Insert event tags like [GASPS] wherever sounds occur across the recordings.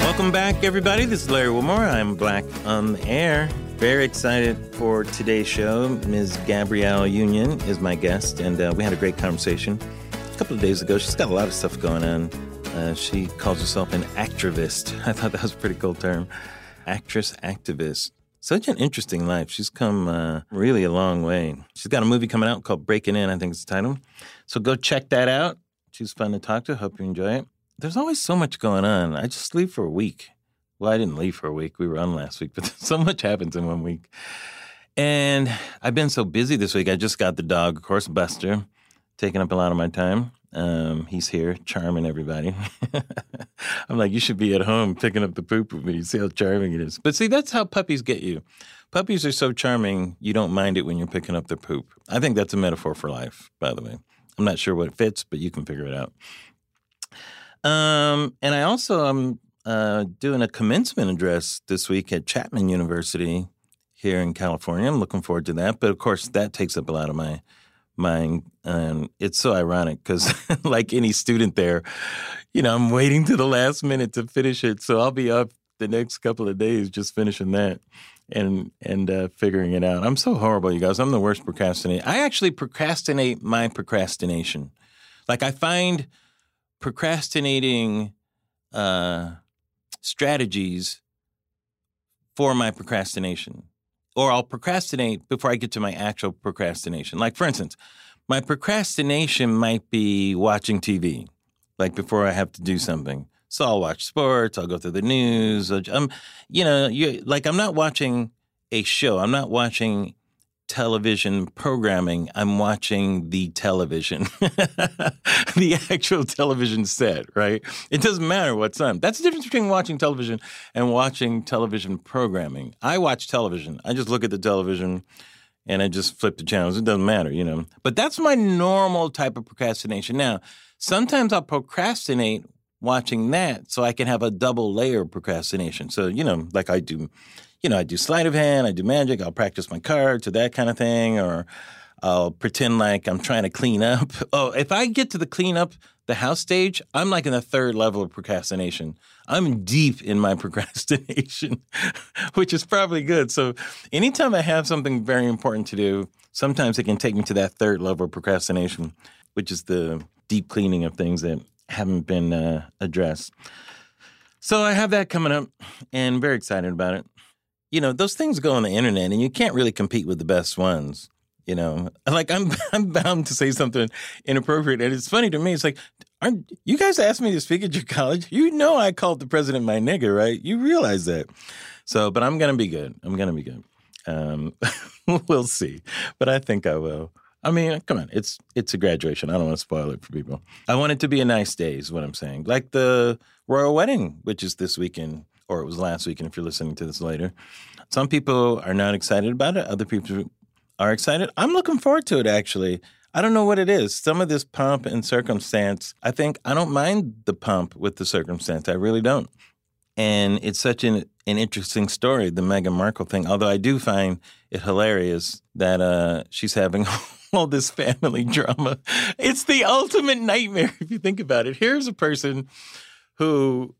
Welcome back, everybody. This is Larry Wilmore. I'm Black on the Air. Very excited for today's show. Ms. Gabrielle Union is my guest, and uh, we had a great conversation a couple of days ago. She's got a lot of stuff going on. Uh, she calls herself an activist. [LAUGHS] I thought that was a pretty cool term. Actress activist. Such an interesting life. She's come uh, really a long way. She's got a movie coming out called Breaking In, I think is the title. So go check that out. She's fun to talk to. Hope you enjoy it. There's always so much going on. I just leave for a week. Well, I didn't leave for a week. We were on last week, [LAUGHS] but so much happens in one week. And I've been so busy this week. I just got the dog, of course, Buster, taking up a lot of my time. Um, he's here, charming everybody. [LAUGHS] I'm like, you should be at home picking up the poop with me. See how charming it is. But see, that's how puppies get you. Puppies are so charming, you don't mind it when you're picking up their poop. I think that's a metaphor for life, by the way. I'm not sure what it fits, but you can figure it out. Um, and I also am uh, doing a commencement address this week at Chapman University here in California. I'm looking forward to that. But of course, that takes up a lot of my mind. And it's so ironic because, [LAUGHS] like any student there, you know, I'm waiting to the last minute to finish it. So I'll be up the next couple of days just finishing that and and uh, figuring it out. I'm so horrible, you guys. I'm the worst procrastinator. I actually procrastinate my procrastination. Like I find procrastinating uh, strategies for my procrastination. Or I'll procrastinate before I get to my actual procrastination. Like, for instance, my procrastination might be watching TV, like before I have to do something. So I'll watch sports, I'll go through the news. I'm, um, you know, you, like I'm not watching a show, I'm not watching television programming, I'm watching the television, [LAUGHS] the actual television set, right? It doesn't matter what's on. That's the difference between watching television and watching television programming. I watch television, I just look at the television and I just flip the channels. It doesn't matter, you know. But that's my normal type of procrastination. Now, sometimes I'll procrastinate watching that so I can have a double layer of procrastination. So, you know, like I do you know, I do sleight of hand, I do magic, I'll practice my cards or that kind of thing, or I'll pretend like I'm trying to clean up. [LAUGHS] Oh, if I get to the clean up the house stage, I'm like in the third level of procrastination. I'm deep in my [LAUGHS] procrastination, which is probably good. So anytime I have something very important to do, sometimes it can take me to that third level of procrastination, which is the deep cleaning of things that haven't been uh, addressed. So I have that coming up and very excited about it you know, those things go on the internet and you can't really compete with the best ones. You know, [LAUGHS] like I'm [LAUGHS] I'm bound to say something inappropriate. And it's funny to me, it's like, aren't you guys asked me to speak at your [LAUGHS] college? You know I called the president my nigger, right? You realize that. So, but I'm gonna be good. I'm gonna be good. Um, we'll see. But I think I will. I mean, come on, it's it's a graduation. I don't want to spoil it for people. I want it to be a nice day, is what I'm saying. Like the royal wedding, which is this weekend or it was last week, and if you're listening to this later. Some people are not excited about it. Other people are excited. I'm looking forward to it, actually. I don't know what it is. Some of this pomp and circumstance, I think I don't mind the pomp with the circumstance. I really don't. And it's such an, an interesting story, the Meghan Markle thing. Although I do find it hilarious that uh, she's having [LAUGHS] all this family drama. It's the ultimate nightmare [LAUGHS] if you think about it. Here's a person who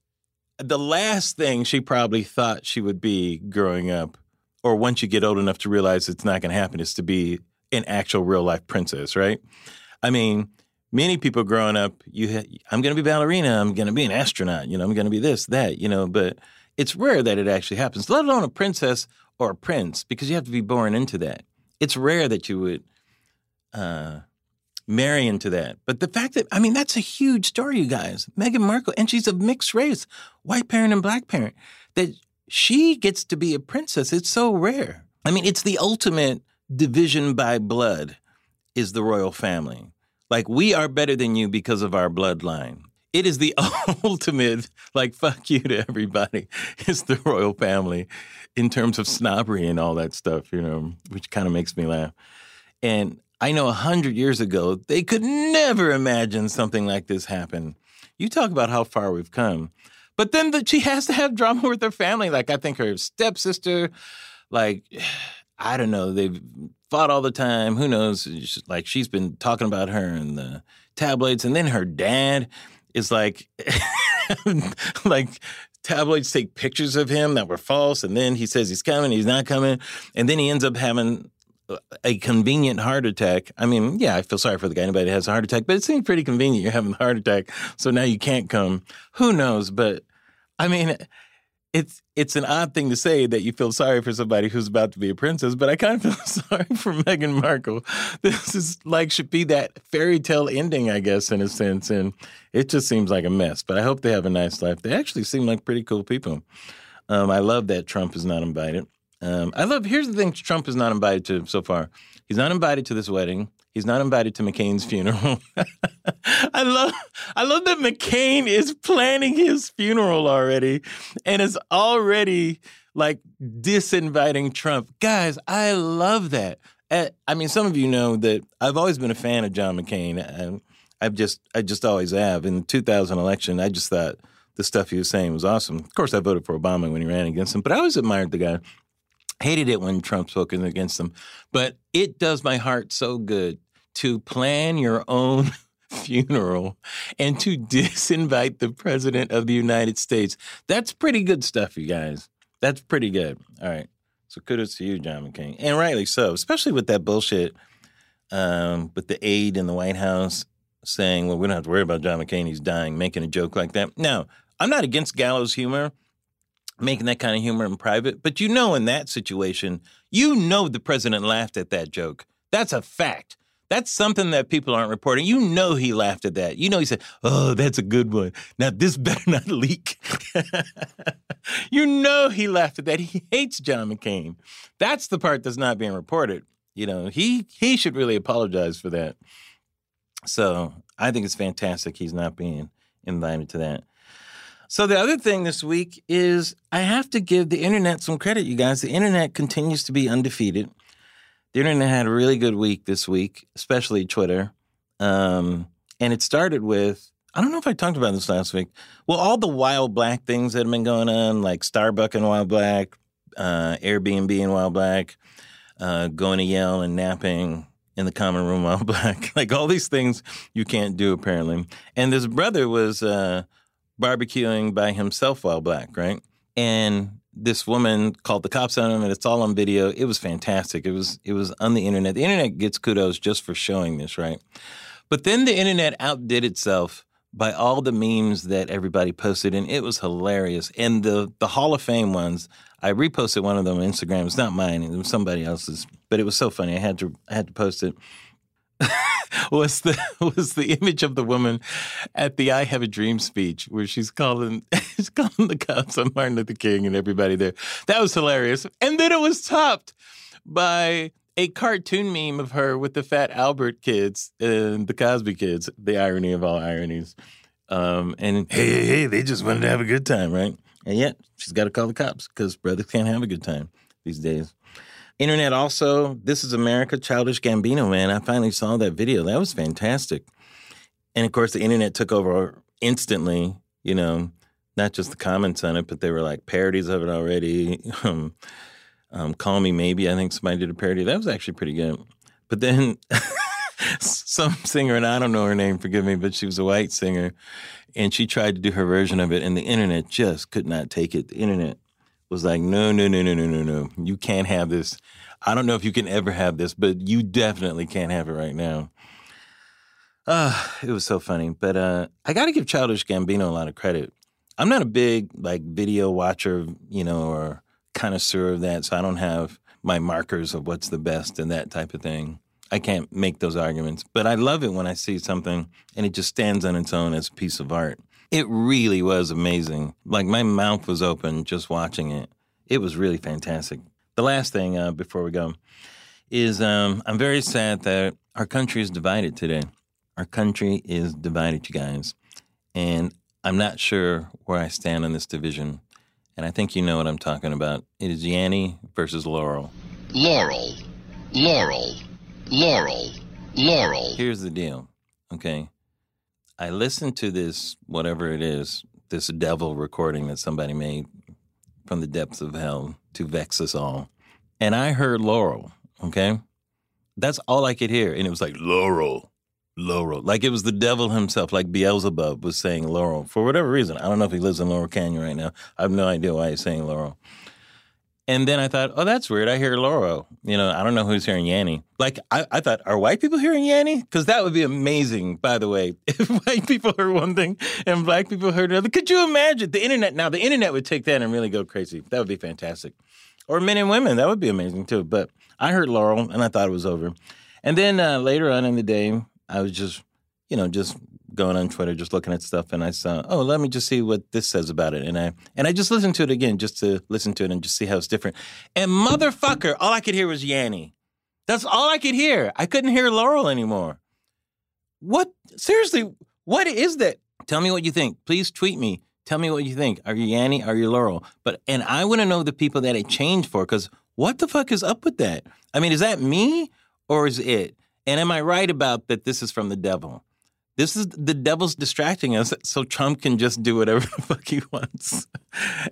the last thing she probably thought she would be growing up, or once you get old enough to realize it's not going to happen, is to be an actual real life princess, right? I mean, many people growing up, you ha- I'm going to be ballerina, I'm going to be an astronaut, you know, I'm going to be this, that, you know, but it's rare that it actually happens, let alone a princess or a prince, because you have to be born into that. It's rare that you would uh, marry into that. But the fact that, I mean, that's a huge story, you guys. Meghan Markle, and she's of mixed race, white parent and black parent, that she gets to be a princess. It's so rare. I mean, it's the ultimate division by blood is the royal family. Like, we are better than you because of our bloodline. It is the [LAUGHS] ultimate, like, fuck you to everybody. It's the royal family in terms of snobbery and all that stuff, you know, which kind of makes me laugh. And I know a hundred years ago, they could never imagine something like this happen. You talk about how far we've come. But then the, she [LAUGHS] has to have drama with her family. Like, I think her stepsister, like, [SIGHS] I don't know. They've fought all the time. Who knows? Like she's been talking about her in the tabloids, and then her dad is like, [LAUGHS] like tabloids take pictures of him that were false, and then he says he's coming, he's not coming, and then he ends up having a convenient heart attack. I mean, yeah, I feel sorry for the guy. Anybody has a heart attack, but it seems pretty convenient. You're having a heart attack, so now you can't come. Who knows? But I mean, it's it's an odd thing to say that you feel sorry for somebody who's about to be a princess, but I kind of [LAUGHS] feel sorry for Meghan Markle. This is like should be that fairy tale ending, I guess, in a sense, and it just seems like a mess. But I hope they have a nice life. They actually seem like pretty cool people. Um, I love that Trump is not invited. Um, I love. Here's the thing: Trump is not invited to so far. He's not invited to this wedding. He's not invited to McCain's funeral. [LAUGHS] I love. I love that McCain is planning his funeral already, and is already like disinviting Trump. Guys, I love that. Eh, I mean, some of you know that I've always been a fan of John McCain. I've just, I just always have. In the 2000 election, I just thought the stuff he was saying was awesome. Of course, I voted for Obama when he ran against him, but I always admired the guy hated it when Trump spoke against them. But it does my heart so good to plan your own [LAUGHS] funeral and to disinvite the president of the United States. That's pretty good stuff, you guys. That's pretty good. All right. So kudos to you, John McCain. And rightly so, especially with that bullshit um, with the aide in the White House saying, well, we don't have to worry about John McCain. He's dying, making a joke like that. Now, I'm not against gallows humor making that kind of humor in private. But you know, in that situation, you know the president laughed at that joke. That's a fact. That's something that people aren't reporting. You know he laughed at that. You know he said, "Oh, that's a good one." Now this better [LAUGHS] not leak. [LAUGHS] you know he laughed at that. He hates John McCain. That's the part that's not being reported. You know, he he should really apologize for that. So I think it's fantastic he's not being invited to that. So the other thing this week is I have to give the internet some credit, you guys. The internet continues to be undefeated. The internet had a really good week this week, especially Twitter. Um, and it started with I don't know if I talked about this last week. Well, all the wild black things that have been going on, like Starbucks and Wild Black, uh, Airbnb and Wild Black, uh, going to Yale and napping in the common room while black, [LAUGHS] like all these things you can't do apparently. And this brother was uh, barbecuing by himself while black, right? And this woman called the cops on him, and it's all on video. It was fantastic. It was it was on the internet. The internet gets kudos just for showing this, right? But then the internet outdid itself by all the memes that everybody posted, and it was hilarious. And the the Hall of Fame ones, I reposted one of them on Instagram. It's not mine; it was somebody else's, but it was so funny. I had to I had to post it. [LAUGHS] was the [LAUGHS] was the image of the woman at the "I Have a Dream" speech where she's calling [LAUGHS] she's calling the cops on Martin Luther King and everybody there. That was hilarious, and then it was topped by a cartoon meme of her with the Fat Albert kids and the Cosby kids. The irony of all ironies. Um, and hey, hey, hey, they just wanted to have a good time, right? And yet she's got to call the cops because brothers can't have a good time these days. Internet also, This is America, Childish Gambino, man. I finally saw that video. That was fantastic. And of course, the internet took over instantly, you know, not just the comments on it, but they were like parodies of it already. [LAUGHS] Um, um, Call Me Maybe, I think somebody did a parody. That was actually pretty good. But then [LAUGHS] some singer, and I don't know her name, forgive me, but she was a white singer, and she tried to do her version of it, and the internet just could not take it. The internet was like, no, no, no, no, no, no, no. You can't have this. I don't know if you can ever have this, but you definitely can't have it right now. Uh, it was so funny. But uh, I got to give Childish Gambino a lot of credit. I'm not a big like video watcher, you know, or connoisseur of that, so I don't have my markers of what's the best and that type of thing. I can't make those arguments, but I love it when I see something and it just stands on its own as a piece of art. It really was amazing. Like my mouth was open just watching it. It was really fantastic. The last thing uh, before we go is um, I'm very sad that our country is divided today. Our country is divided, you guys. And I'm not sure where I stand on this division. And I think you know what I'm talking about. It is Yanny versus Laurel. Laurel, Laurel, Laurel, Laurel. Here's the deal, okay? I listened to this, whatever it is, this devil recording that somebody made from the depths of hell to vex us all. and I heard Laurel. Okay, that's all I could hear, and it was like Laurel, Laurel, like it was the devil himself, like Beelzebub was saying Laurel for whatever reason. I don't know if he lives in Laurel Canyon right now. I have no idea why he's saying Laurel. And then I thought, oh, that's weird. I hear Laurel. You know, I don't know who's hearing Yanny. Like, I, I thought, are white people hearing Yanny? Because that would be amazing, by the way. [LAUGHS] If white people heard one thing and black people heard another. Could you imagine? The internet, now the internet would take that and really go crazy. That would be fantastic. Or men and women, that would be amazing too. But I heard Laurel and I thought it was over. And then uh, later on in the day, I was just, you know, just going on Twitter, just looking at stuff, and I saw, oh, let me just see what this says about it, and I and I just listened to it again, just to listen to it and just see how it's different. And motherfucker, all I could hear was Yanny. That's all I could hear. I couldn't hear Laurel anymore. What? Seriously, what is that? Tell me what you think. Please tweet me. Tell me what you think. Are you Yanny? Are you Laurel? But and I want to know the people that it changed for, because what the fuck is up with that? I mean, is that me or is it? And am I right about that? This is from the devil. This is the devil's distracting us so Trump can just do whatever [LAUGHS] the fuck he wants.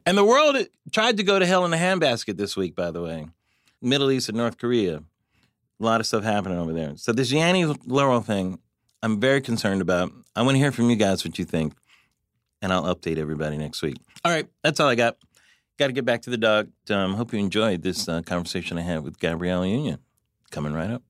And the world tried to go to hell in a handbasket this week, by the way. Middle East and North Korea. A lot of stuff happening over there. So this Yanny Laurel thing, I'm very concerned about. I want to hear from you guys what you think. And I'll update everybody next week. All right, that's all I got. Got to get back to the dog. Um, hope you enjoyed this uh, conversation I had with Gabrielle Union. Coming right up.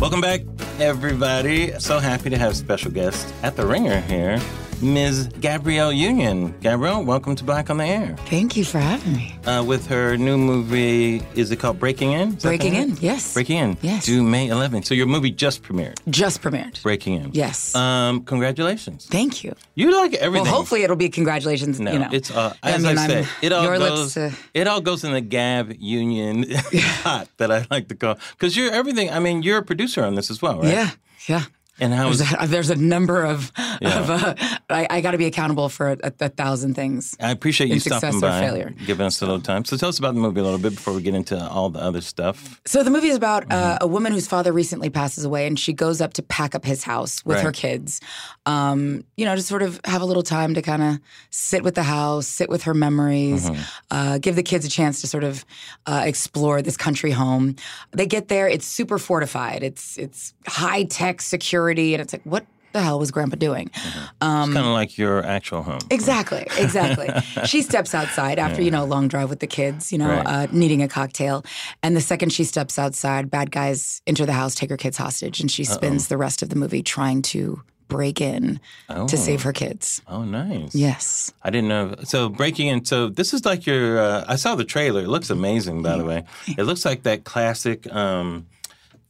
Welcome back, everybody. So happy to have special guest at the Ringer here, Ms. Gabrielle Union. Gabrielle, welcome to Black on the Air. Thank you for having me. Uh, with her new movie, is it called Breaking In? Is Breaking? In, yes. Breaking In. Yes. Due May 11th. So your movie just premiered. Just premiered. Breaking In. Yes. Um, congratulations. Thank you. You like everything. Well, hopefully it'll be congratulations. No, you know, it's uh, as I, mean, I'm- it all goes. lips, uh, it all goes in the Gab Union [LAUGHS] pot that I like to call because you're everything. I mean, you're a producer on this as well, right? yeah, yeah. And how a, there's a number of, Yeah. of uh, I, I got to be accountable for a, a thousand things. I appreciate you stopping by, failure. giving us a little time. So tell us about the movie a little bit before we get into all the other stuff. So the movie is about Mm-hmm. uh, a woman whose father recently passes away, and she goes up to pack up his house with her kids. Um, you know, to sort of have a little time to kind of sit with the house, sit with her memories, Mm-hmm. uh, give the kids a chance to sort of uh, explore this country home. They get there; it's super fortified. It's it's high tech security, and it's like, what the hell was Grandpa doing? Um, It's kind of like your actual home. Exactly, [LAUGHS] exactly. she steps outside after you know a long drive with the kids, you know, Right. uh, needing a cocktail, and the second she steps outside, bad guys enter the house, take her kids hostage, and she spends the rest of the movie trying to break in Oh. to save her kids. Oh, nice. Yes. I didn't know. So breaking in. So this is like your. Uh, I saw the trailer. It looks amazing, by the way. It looks like that classic um,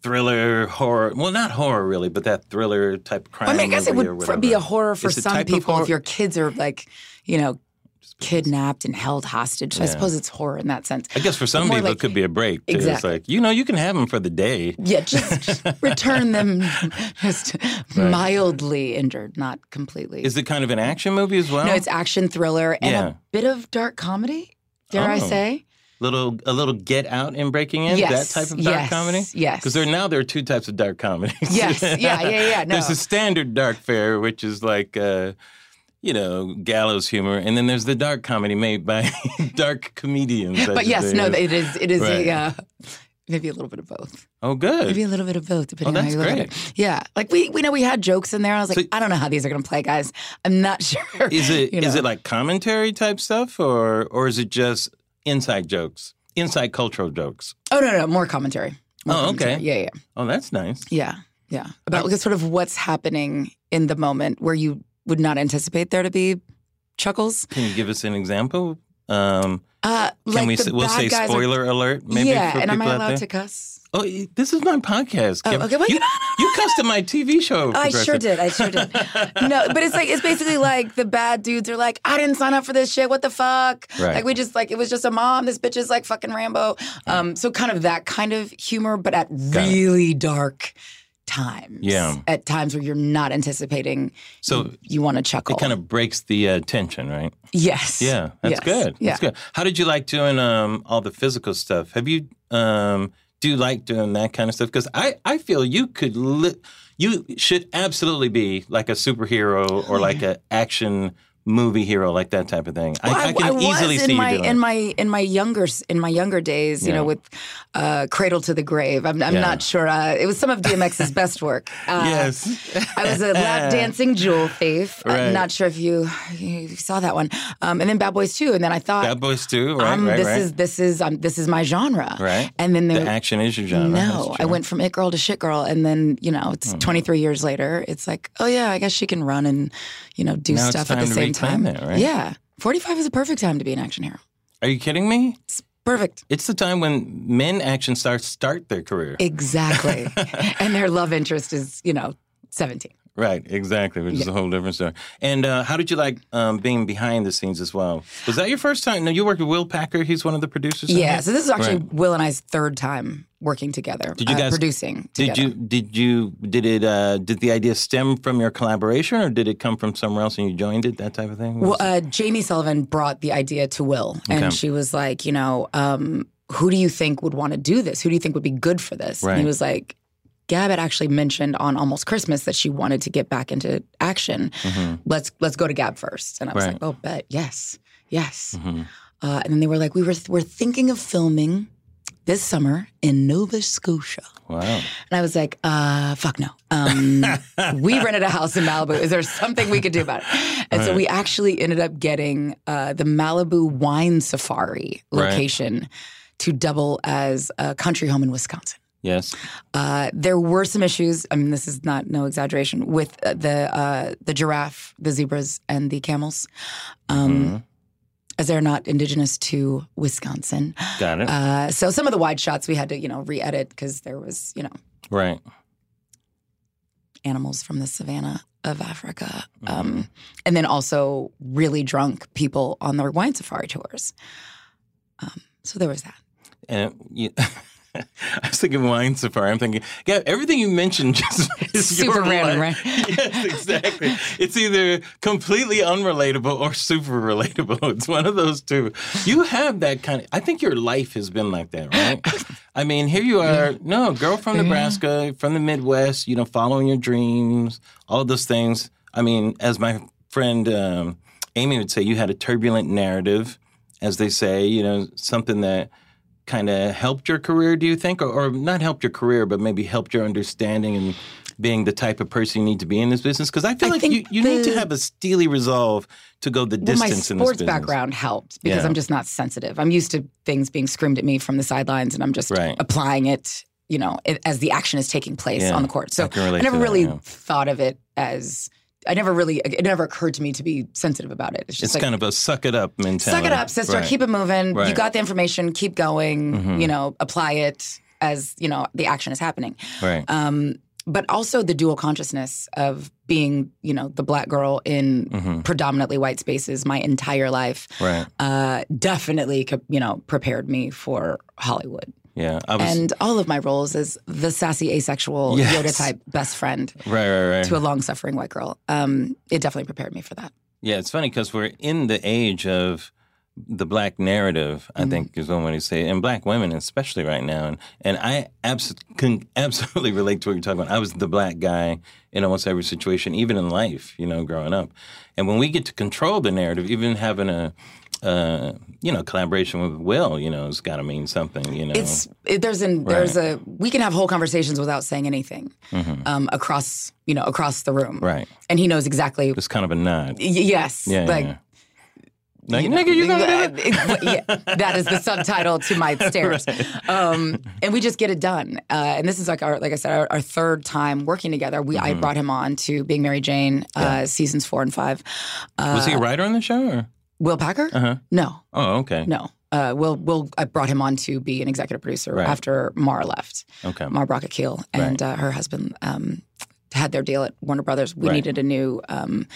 thriller horror. Well, not horror really, but that thriller type crime. I mean, I guess it would be a horror for It's some people if your kids are like, you know, kidnapped and held hostage. So I suppose it's horror in that sense. I guess for some people like- it could be a break. Too. It's Exactly. like you know you can have them for the day. Yeah, just, just [LAUGHS] return them [LAUGHS] just mildly injured, not completely. Is it kind of an action movie as well? No, it's action thriller and Yeah. a bit of dark comedy. Dare I Oh. say? Little a little Get Out and Breaking In. Yes, That type of dark yes, comedy. yes. Because there now there are two types of dark comedies. Yes, yeah, yeah, yeah, [LAUGHS] no. There's a standard dark fare, which is like. Uh, you know, gallows humor, and then there's the dark comedy made by [LAUGHS] dark comedians. But yes, no, it is. It is Right. a uh, maybe a little bit of both. oh, good. Maybe a little bit of both, depending Oh, on how you look great. at it. Yeah, like we we know we had jokes in there. I was like, So- I don't know how these are going to play, guys. I'm not [LAUGHS] sure. Is it is you know. it like commentary type stuff, or or is it just inside jokes, inside cultural jokes? Oh no, no, more commentary. More Oh, okay. commentary. Yeah, yeah, Oh, that's nice. yeah, yeah. About like, sort of what's happening in the moment where you would not anticipate there to be chuckles. Can you give us an example? Um, Uh, can like we? the Say, we'll say guys are- spoiler alert. Maybe yeah, for and am I allowed to cuss? Oh, this is my podcast. Oh, okay, well, you, you- no, no, you cussed at my TV show. I sure did. I sure did. No, but it's like it's basically like the bad dudes are like, I didn't sign up for this shit. What the fuck? Right. Like we just like it was just a mom. This bitch is like fucking Rambo. Um, so kind of that kind of humor, but at really dark times. Yeah. At times where you're not anticipating. So you want to chuckle. it kind of breaks the uh, tension, right? yes. Yeah, that's Yes. good. Yeah. That's good. How did you like doing um, all the physical stuff? Have you? Um, do you like doing that kind of stuff because I, I feel you could li- you should absolutely be like a superhero or like an action movie hero like that type of thing. Well, I, I can was easily in see my you doing in my in my younger in my younger days, you Yeah. know, with uh, Cradle to the Grave. I'm, I'm Yeah. not sure. Uh, it was some of DMX's [LAUGHS] best work. Uh, yes, I was a lap [LAUGHS] dancing jewel thief. Right. I'm not sure if you, you saw that one. Um, and then Bad Boys 2. And then I thought, Bad Boys too. Right, um, right, this right. is this is um, this is my genre. right. And then the action is your genre. no, I. Went from it girl to shit girl, and then you know it's 23 years later. It's like, oh yeah, I guess she can run and you know do Now stuff at the same time. that, right? Yeah, 45 is a perfect time to be an action hero. Are you kidding me? It's perfect. It's the time when men action stars start their career. Exactly. [LAUGHS] and their love interest is you know 17. Right, exactly, which is a whole different story. And uh, how did you like um, being behind the scenes as well? Was that your first time? No, you worked with Will Packer. He's one of the producers. Yeah. So this is actually Right. Will and I's third time working together. Did you uh, guys- producing? Did Together. you did you did it uh, did the idea stem from your collaboration or did it come from somewhere else and you joined it that type of thing? Well, uh, Jaime Sullivan brought the idea to Will, and Okay. she was like, you know, um, who do you think would want to do this? Who do you think would be good for this? And he was like, Gab had actually mentioned on Almost Christmas that she wanted to get back into action. Let's let's go to Gab first. And I was Right. like, oh, bet yes, yes. Mhm. Uh, and then they were like, we were we're thinking of filming this summer in Nova Scotia. wow. And I was like, uh, fuck no. Um, [LAUGHS] we rented a house in Malibu. Is there something we could do about it? And so we actually ended up getting uh, the Malibu Wine Safari Right. location to double as a country home in Wisconsin. Yes. Uh, there were some issues. I mean, this is not no exaggeration with uh, the uh, the giraffe, the zebras, and the camels, um, Mhm. as they're not indigenous to Wisconsin. Got it. Uh, so some of the wide shots we had to, you know, re-edit because there was, you know, right. animals from the savannah of Africa. Um, and then also really drunk people on their wine safari tours. Um, so there was that. And you, [LAUGHS] [LAUGHS] I was thinking wine safari. I'm thinking, yeah, everything you mentioned [LAUGHS] just [LAUGHS] is Super your random, life. right? yes, exactly. It's either completely unrelatable or super relatable. It's one of those two. You have that kind of. I think your life has been like that, right? I mean, here you are. No, girl from Nebraska, from the Midwest. You know, following your dreams, all those things. I mean, as my friend um, Amy would say, you had a turbulent narrative, as they say. You know, something that kind of helped your career, do you think? Or, or not helped your career, but maybe helped your understanding and being the type of person you need to be in this business? Because I feel I like you, you need to have a steely resolve to go the Well, my distance in this sports background helped because Yeah. I'm just not sensitive. I'm used to things being screamed at me from the sidelines, and I'm just Right. applying it, you know, it, as the action is taking place Yeah, on the court. So I I never to that, really yeah. thought of it as. I never really. It never occurred to me to be sensitive about it. It's just It's like kind of a suck it up mentality. suck it up, sister. Right. Keep it moving. You got the information. Keep going. Mhm. You know, apply it as you know the action is happening. Right. Um, but also the dual consciousness of being, you know, the black girl in Mhm. predominantly white spaces my entire life. Right. Uh, definitely, you know, prepared me for Hollywood. Yeah. Was. And all of my roles as the sassy asexual [LAUGHS] Yes. Yoda type best friend right. Right. Right. to a long suffering white girl. Um, it definitely prepared me for that. Yeah, it's funny because we're in the age of the black narrative. I think is one way to say it, and black women especially right now. And and I abs- can absolutely [LAUGHS] relate to what you're talking about. I was the black guy in almost every situation, even in life. You know, growing up, and when we get to control the narrative, even having a uh, you know collaboration with Will, you know, has got to mean something. You know, It's it, there's an there's a we can have whole conversations without saying anything um, across you know across the room, Mm-hmm. right. and he knows exactly. It's kind of a nod. Y- yes, Yeah, like yeah. Like, nigga, you gonna do it? yeah, that is the subtitle to my [LAUGHS] stares. Um, and we just get it done. Uh, and this is like our, like I said, our, our third time working together. We Mm-hmm. I brought him on to Being Mary Jane, uh, seasons four and five. Uh, Was he a writer on the show? Or? Will Packer? Uh huh. No, Oh, okay. no. Uh, Will Will I brought him on to be an executive producer Right. after Mara left. Okay. Mara Brock Akil and uh, her husband um, had their deal at Warner Brothers. We Right. needed a new, um,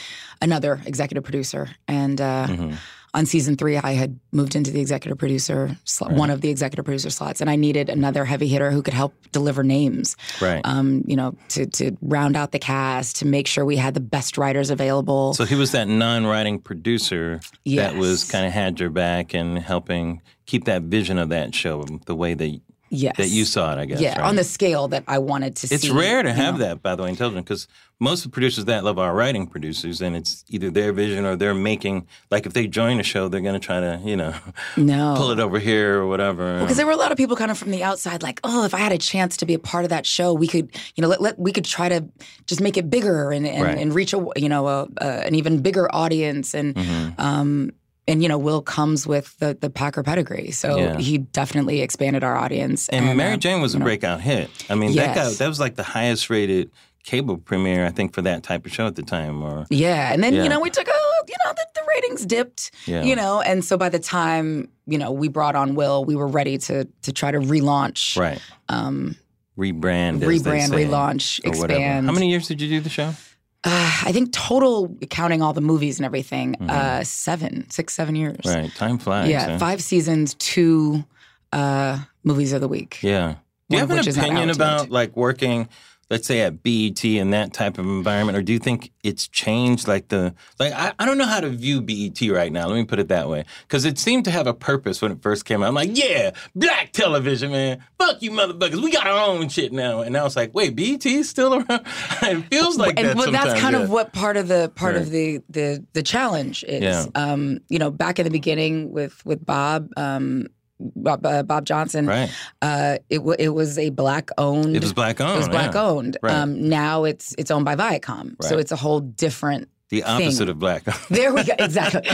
another executive producer, and uh, Mhm. On season three, I had moved into the executive producer, sl- one of the executive producer slots, and I needed another heavy hitter who could help deliver names. Right. Um, you know, to to round out the cast, to make sure we had the best writers available. So he was that non-writing producer that was kind of had your back and helping keep that vision of that show the way that Yes. that you saw it. I guess. yeah, right? on the scale that I wanted to see. It's see. rare to have know. that, by the way, in television, because most of the producers that love are writing producers, and it's either their vision or they're making. Like if they join a show, they're going to try to, you know, No. [LAUGHS] pull it over here or whatever. Because there were a lot of people kind of from the outside, like, oh, if I had a chance to be a part of that show, we could, you know, let, let we could try to just make it bigger and and, Right. and reach a, you know, a, a, an even bigger audience. And Mhm. um, and you know, Will comes with the the Packer pedigree, so Yeah. he definitely expanded our audience. And, Mary uh, Jane was a know. breakout hit. I mean, that got that was like the highest rated cable premiere, I think, for that type of show at the time. Or Yeah, and then Yeah. you know we took a you know the, the ratings dipped, Yeah. you know, and so by the time you know we brought on Will, we were ready to to try to relaunch, right, um, rebrand, rebrand, relaunch, or whatever. expand. How many years did you do the show? Uh, I think total, counting all the movies and everything, uh, seven, six, seven years. Mm-hmm. Right, time flies. Yeah, huh? five seasons, two uh, movies of the week. Yeah. Do you have an which is not opinion about like working, let's say at BET in that type of environment, or do you think it's changed? Like the like, I, I don't know how to view BET right now. Let me put it that way, because it seemed to have a purpose when it first came out. I'm like, yeah, black television, man. Fuck you, motherfuckers. We got our own shit now. And now it's like, wait, BET is still around. [LAUGHS] it feels like and that. well, that's kind yeah. of what part of the part Right. of the the the challenge is. Yeah. Um, you know, back in the beginning with with Bob. Um, Bob, uh, Bob Johnson. Right. Uh, it w- it was a black owned. It was black owned. It was black yeah. owned. Right. Um, now it's it's owned by Viacom, so it's a whole different. The opposite thing. of black. There we go. [LAUGHS] Exactly. [LAUGHS]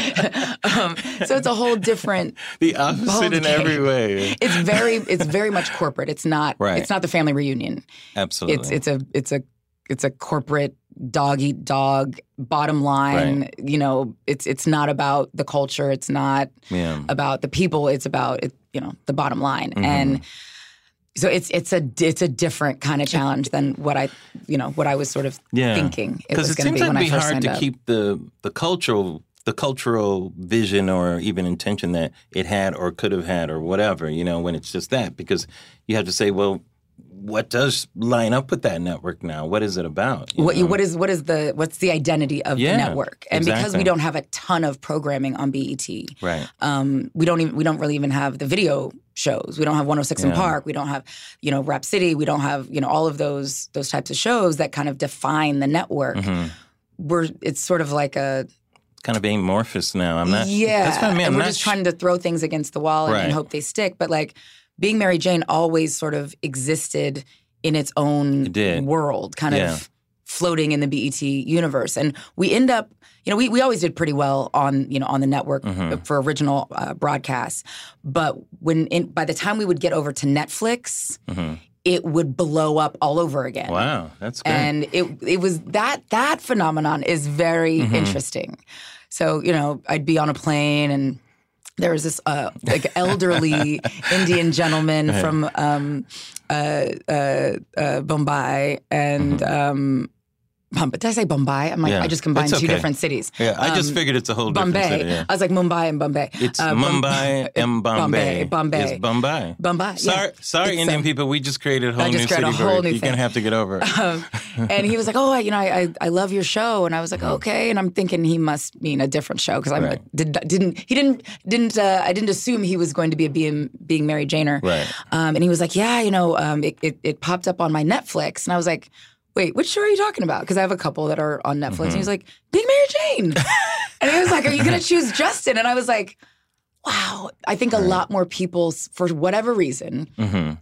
um, so it's a whole different. [LAUGHS] the opposite in every way. It's very it's very much corporate. It's not. Right. It's not the family reunion. Absolutely. It's it's a it's a it's a corporate dog eat dog bottom line. You know, it's it's not about the culture. It's not yeah. about the people. It's about it, you know the bottom line. Mm-hmm. And so it's it's a it's a different kind of challenge than what I you know what I was sort of Yeah. thinking it was going to be like when I be first hard to up. keep the the cultural the cultural vision or even intention that it had or could have had or whatever you know when it's just that because you have to say well what does line up with that network now what is it about what what is what is the what's the identity of Yeah, the network? And because we don't have a ton of programming on BET, right um, we don't even we don't really even have the video shows. We don't have 106 & Park. We don't have you know Rap City. We don't have you know all of those those types of shows that kind of define the network. Mhm. We're it's sort of like a kind of amorphous now i'm not yeah, that's what i mean and I'm we're not just sh- trying to throw things against the wall and, and hope they stick. But like being Mary Jane always sort of existed in its own It world, kind Yeah. of floating in the BET universe. And we end up, you know, we, we always did pretty well on, you know, on the network Mhm. for original uh, broadcasts. But when in, by the time we would get over to Netflix, Mhm. it would blow up all over again. wow that's great And it it was that that phenomenon is very Mm-hmm. interesting. So you know, I'd be on a plane and there was this uh, like elderly [LAUGHS] Indian gentleman from um, uh, uh, uh, Bombay and. Um, Bom- did I say Bombay? I'm like. Yeah, I just combined it's two different cities. yeah i just um, figured it's a whole different Bombay. city, yeah. I was like Mumbai and Bombay. it's Uh, Mumbai [LAUGHS] and Bombay. Bombay. Bombay. It's Bombay. Bombay. yeah. Sorry, sorry, It's, Indian um, people. We just created a whole I new created city a whole new you. You're gonna have to get over it. Um, and he was like, "Oh, I, you know, I, I I love your show," and I was like, "Okay," and I'm thinking he must mean a different show because I Right. did, didn't he didn't didn't uh, I didn't assume he was going to be a being being Mary Janer, Right. Um, and he was like, "Yeah, you know, um, it, it it popped up on my Netflix," and I was like. Wait, which show are you talking about? Because I have a couple that are on Netflix. And Mm-hmm. he's like, Being Mary Jane. [LAUGHS] and he was like, Are you going to choose Justin? And I was like, Wow. I think a lot more people, for whatever reason, hmm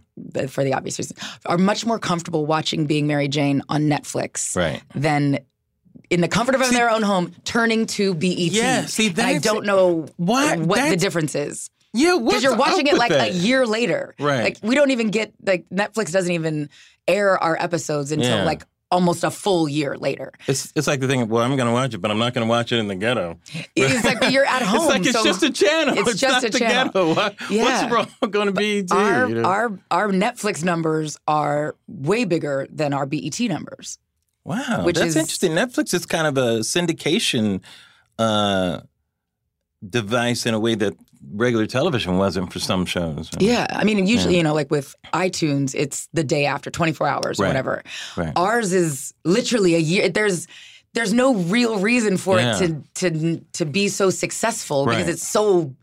for the obvious reason, are much more comfortable watching Being Mary Jane on Netflix Right. than in the comfort of their own home turning to BET. Yeah, see, And I don't know Why- what the difference is. Yeah, Because you're watching it like a year later. Right. Like we don't even get like Netflix doesn't even air our episodes until Yeah. like almost a full year later. It's it's like the thing. Well, I'm going to watch it, but I'm not going to watch it in the ghetto. [LAUGHS] It's like you're at home. It's like it's so just a channel. it's It's, just a the channel. ghetto. Why, Yeah. What's wrong [LAUGHS] going to be? our, you know? our our Netflix numbers are way bigger than our BET numbers. wow, which that's is- interesting. Netflix is kind of a syndication uh, device in a way that regular television wasn't for some shows. Yeah, I mean, usually you know, like with iTunes, it's the day after, 24 hours or whatever. Right. Ours is literally a year. There's there's no real reason for Yeah. it to to to be so successful because it's so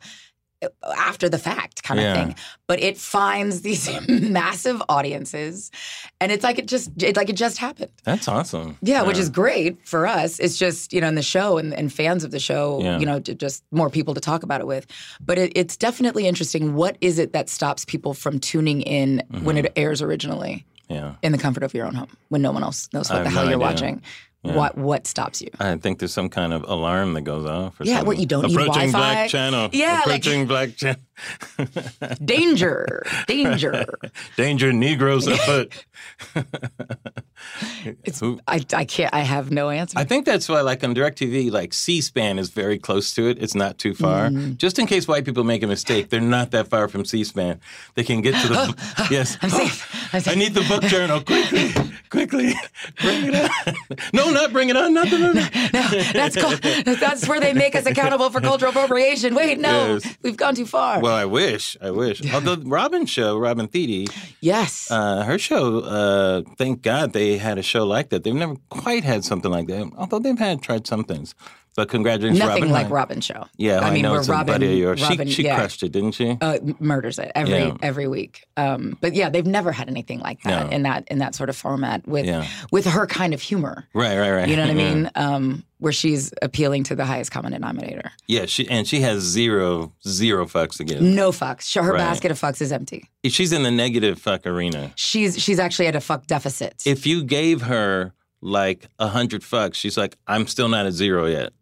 after the fact kind of Yeah. thing. But it finds these [LAUGHS] massive audiences, and it's like it just it, like it just happened. That's awesome. Yeah, which is great for us. It's just you know in the show and, and fans of the show, Yeah. you know, to just more people to talk about it with. But it, it's definitely interesting. What is it that stops people from tuning in when Mm-hmm. it airs originally Yeah. in the comfort of your own home when no one else knows what the hell no you're idea. watching? What what stops you? I think there's some kind of alarm that goes off. Or Yeah, something. what, you don't need Approaching Wi-Fi? black channel. Yeah, like- Approaching black channel. [LAUGHS] Danger, danger. [LAUGHS] Danger, Negroes [LAUGHS] afoot. It's Who- I, I can't. I have no answer. I think that's why, like on DirecTV, like C-SPAN is very close to it. It's not too far. Mm. Just in case white people make a mistake, they're not that far from C-SPAN. They can get to the. [GASPS] [GASPS] yes. I'm safe. [GASPS] I'm I need the book journal quickly, quickly. Bring it on. No, not bring it on. Not the movie. no, that's cul- that's where they make us accountable for cultural appropriation. Wait, no, Yes. we've gone too far. Well, I wish. I wish. Although Robin's show, Robin Thede, yes, uh, her show, uh, thank God they had a show like that. They've never quite had something like that, although they've had tried some things. But congratulations, nothing Robin. like Hi. Robin's show. Yeah, I I, mean, know we're Robin. buddy of yours. Robin, she she yeah. crushed it, didn't she? uh, murders it every Yeah. every week. Um, but yeah, they've never had anything like that No. in that in that sort of format with Yeah. with her kind of humor. right, right, right. You know what I [LAUGHS] mean? Um, where she's appealing to the highest common denominator. Yeah, she and she has zero zero fucks to give. No fucks. Her Right. basket of fucks is empty. She's in the negative fuck arena. She's she's actually at a fuck deficit. If you gave her like a hundred fucks, she's like, I'm still not at zero yet.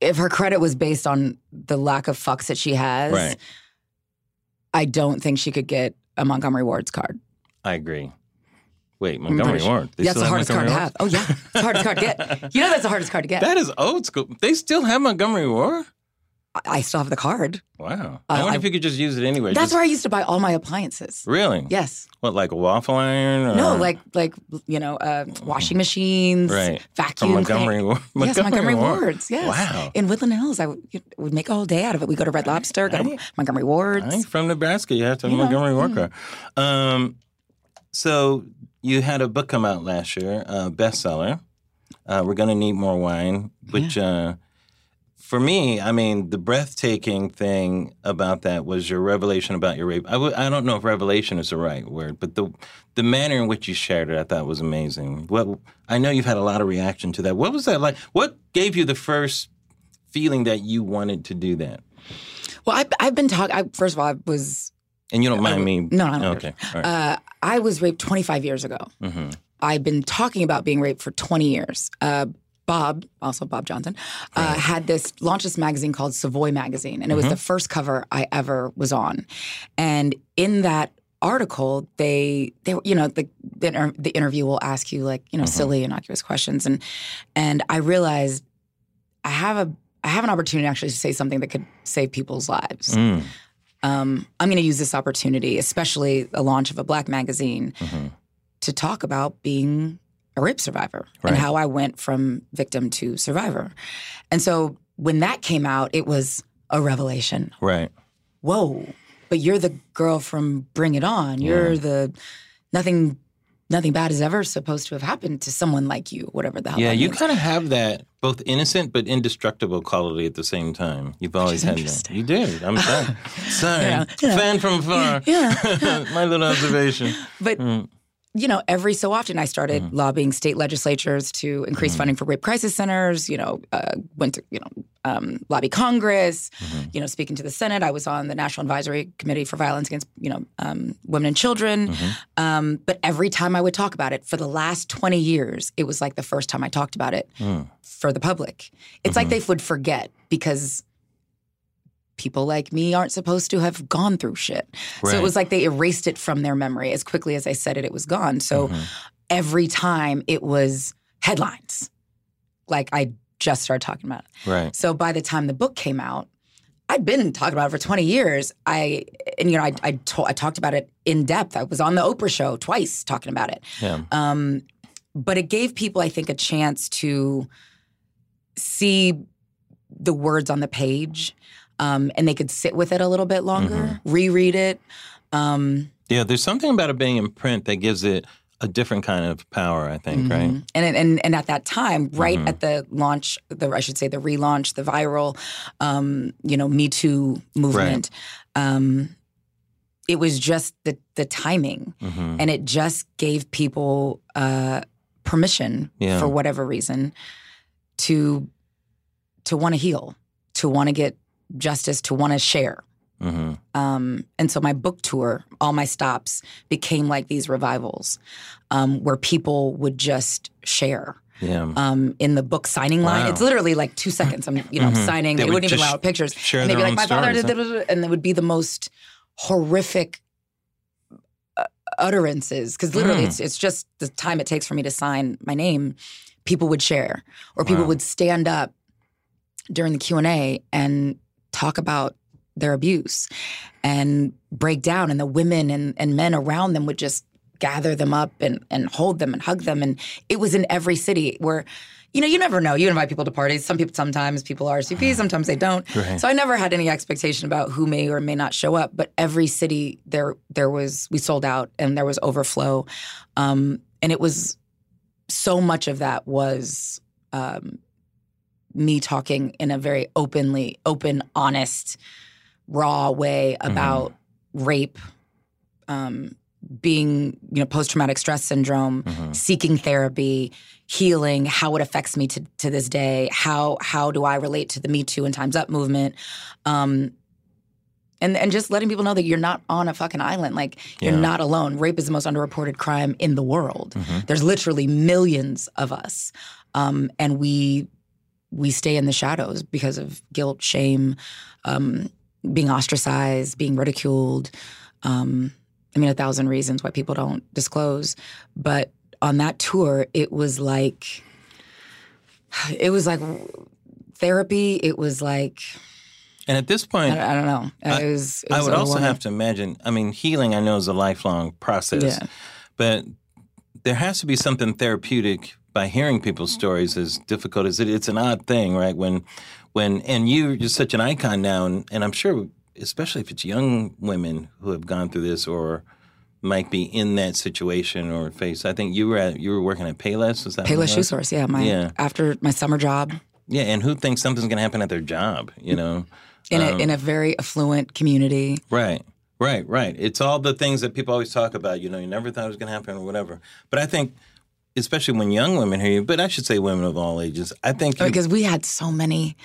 If her credit was based on the lack of fucks that she has, Right. I don't think she could get a Montgomery Ward's card. I agree. Wait, Montgomery pretty sure. Ward. They That's the hardest card to have. Oh yeah, it's the hardest card to get. [LAUGHS] You know that's the hardest card to get. That is old school. They still have Montgomery Ward. I- I still have the card. Wow. Uh, I wonder I- if you could just use it anyway. That's Just- where I used to buy all my appliances. Really? Yes. What, like a waffle iron? Or, No, like like you know, uh, washing machines, Right. vacuum. From Montgomery Ward. Yes, Montgomery Ward. Wards. Yes. Wow. In Woodland Hills, I would, would make a whole day out of it. We go to Red Lobster, go to Montgomery Wards. I'm from Nebraska. You have to have You know, Montgomery Ward mm. card. Um, so you had a book come out last year, uh, bestseller. Uh, We're gonna need more wine, which uh, for me, I mean, the breathtaking thing about that was your revelation about your rape. I w- I don't know if revelation is the right word, but the the manner in which you shared it, I thought was amazing. What I know you've had a lot of reaction to that. What was that like? What gave you the first feeling that you wanted to do that? Well, I've, I've been talking. First of all, I was And you don't mind me? no, I don't. Okay. Right. Uh, I was raped 25 years ago. hmm I've been talking about being raped for 20 years. Uh, Bob, also Bob Johnson, uh, had this launched this magazine called Savoy Magazine, and it was Mm-hmm. the first cover I ever was on. And in that article, they they you know the the, inter- the interview will ask you like you know Mhm. silly innocuous questions, and and I realized I have a I have an opportunity actually to say something that could save people's lives. Mm. Um, I'm going to use this opportunity, especially the launch of a black magazine, Mhm. to talk about being a rape survivor Right. and how I went from victim to survivor. And so when that came out, it was a revelation. Right. Whoa, but you're the girl from Bring It On. You're the nothing. Nothing bad is ever supposed to have happened to someone like you, whatever the hell. Yeah, you kind of have that both innocent but indestructible quality at the same time. You've always had that. You did. I'm sorry. [LAUGHS] sorry. Yeah, yeah. Fan from afar. Yeah, [LAUGHS] My little observation. But Mm. You know, every so often I started Mm-hmm. lobbying state legislatures to increase funding for rape crisis centers. You know, uh, went to you know um, lobby Congress. Mm-hmm. You know, speaking to the Senate. I was on the National Advisory Committee for Violence Against you know um, Women and Children. Mm-hmm. Um, but every time I would talk about it for the last twenty years, it was like the first time I talked about it Mm. for the public. It's like they would forget because. People like me aren't supposed to have gone through shit. So it was like they erased it from their memory. As quickly as I said it, it was gone. So Mm-hmm. every time it was headlines. Like I just started talking about it. Right. So by the time the book came out, I'd been talking about it for 20 years. I and you know I I, to, I talked about it in depth. I was on the Oprah show twice talking about it. Yeah. Um, but it gave people, I think, a chance to see the words on the page, um, and they could sit with it a little bit longer, reread it. Um, Yeah, there's something about it being in print that gives it a different kind of power, I think, right? Mhm. And and and at that time, right Mhm. at the launch, the I should say the relaunch, the viral, um, you know, Me Too movement. Um, it was just the the timing, hmm and it just gave people uh, permission Yeah. for whatever reason to to want to heal, to want to get justice, to want to share. hmm Um, and so my book tour, all my stops became like these revivals um, where people would just share. Yeah. Um, in the book signing line, Wow. it's literally like two seconds. I'm, you know, Mhm. signing. They They would wouldn't even allow pictures. share and they'd be like, "My father," stories, did, huh? da, da, da," and it would be the most horrific uh, utterances because literally, Mm. it's it's just the time it takes for me to sign my name. People would share, or people Wow. would stand up during the Q and A and talk about their abuse and break down, and the women and, and men around them would just gather them up and, and hold them and hug them, and it was in every city where. You know, you never know. You invite people to parties. Some people, sometimes people are RSVP, sometimes they don't. Right. So I never had any expectation about who may or may not show up. But every city, there, there was we sold out, and there was overflow, um, and it was so much of that was um, me talking in a very openly, open, honest, raw way about rape, um, being you know post traumatic stress syndrome, Mhm. seeking therapy, healing, how it affects me to to this day. How how do I relate to the Me Too and Times Up movement? Um, and and just letting people know that you're not on a fucking island. Like you're Yeah. not alone. Rape is the most underreported crime in the world. Mhm. There's literally millions of us, um, and we we stay in the shadows because of guilt, shame, um, being ostracized, being ridiculed. Um, I mean, a thousand reasons why people don't disclose. But on that tour, it was like it was like therapy. It was like And at this point, I don't know. I- it was. It I would also have to imagine. I mean, healing I know is a lifelong process, Yeah. but there has to be something therapeutic by hearing people's stories. As difficult as it, it's an odd thing, right? When, when, and you, you're such an icon now, and, and I'm sure, especially if it's young women who have gone through this or might be in that situation or face. I think you were at you were working at Payless. Was that Payless Shoe? Source. Yeah, my Yeah. after my summer job Yeah, and who thinks something's going to happen at their job? You know. in Um, a in a very affluent community. Right, right, right. It's all the things that people always talk about. You know, you never thought it was going to happen or whatever. But I think, especially when young women hear you, but I should say women of all ages. I think you, because we had so many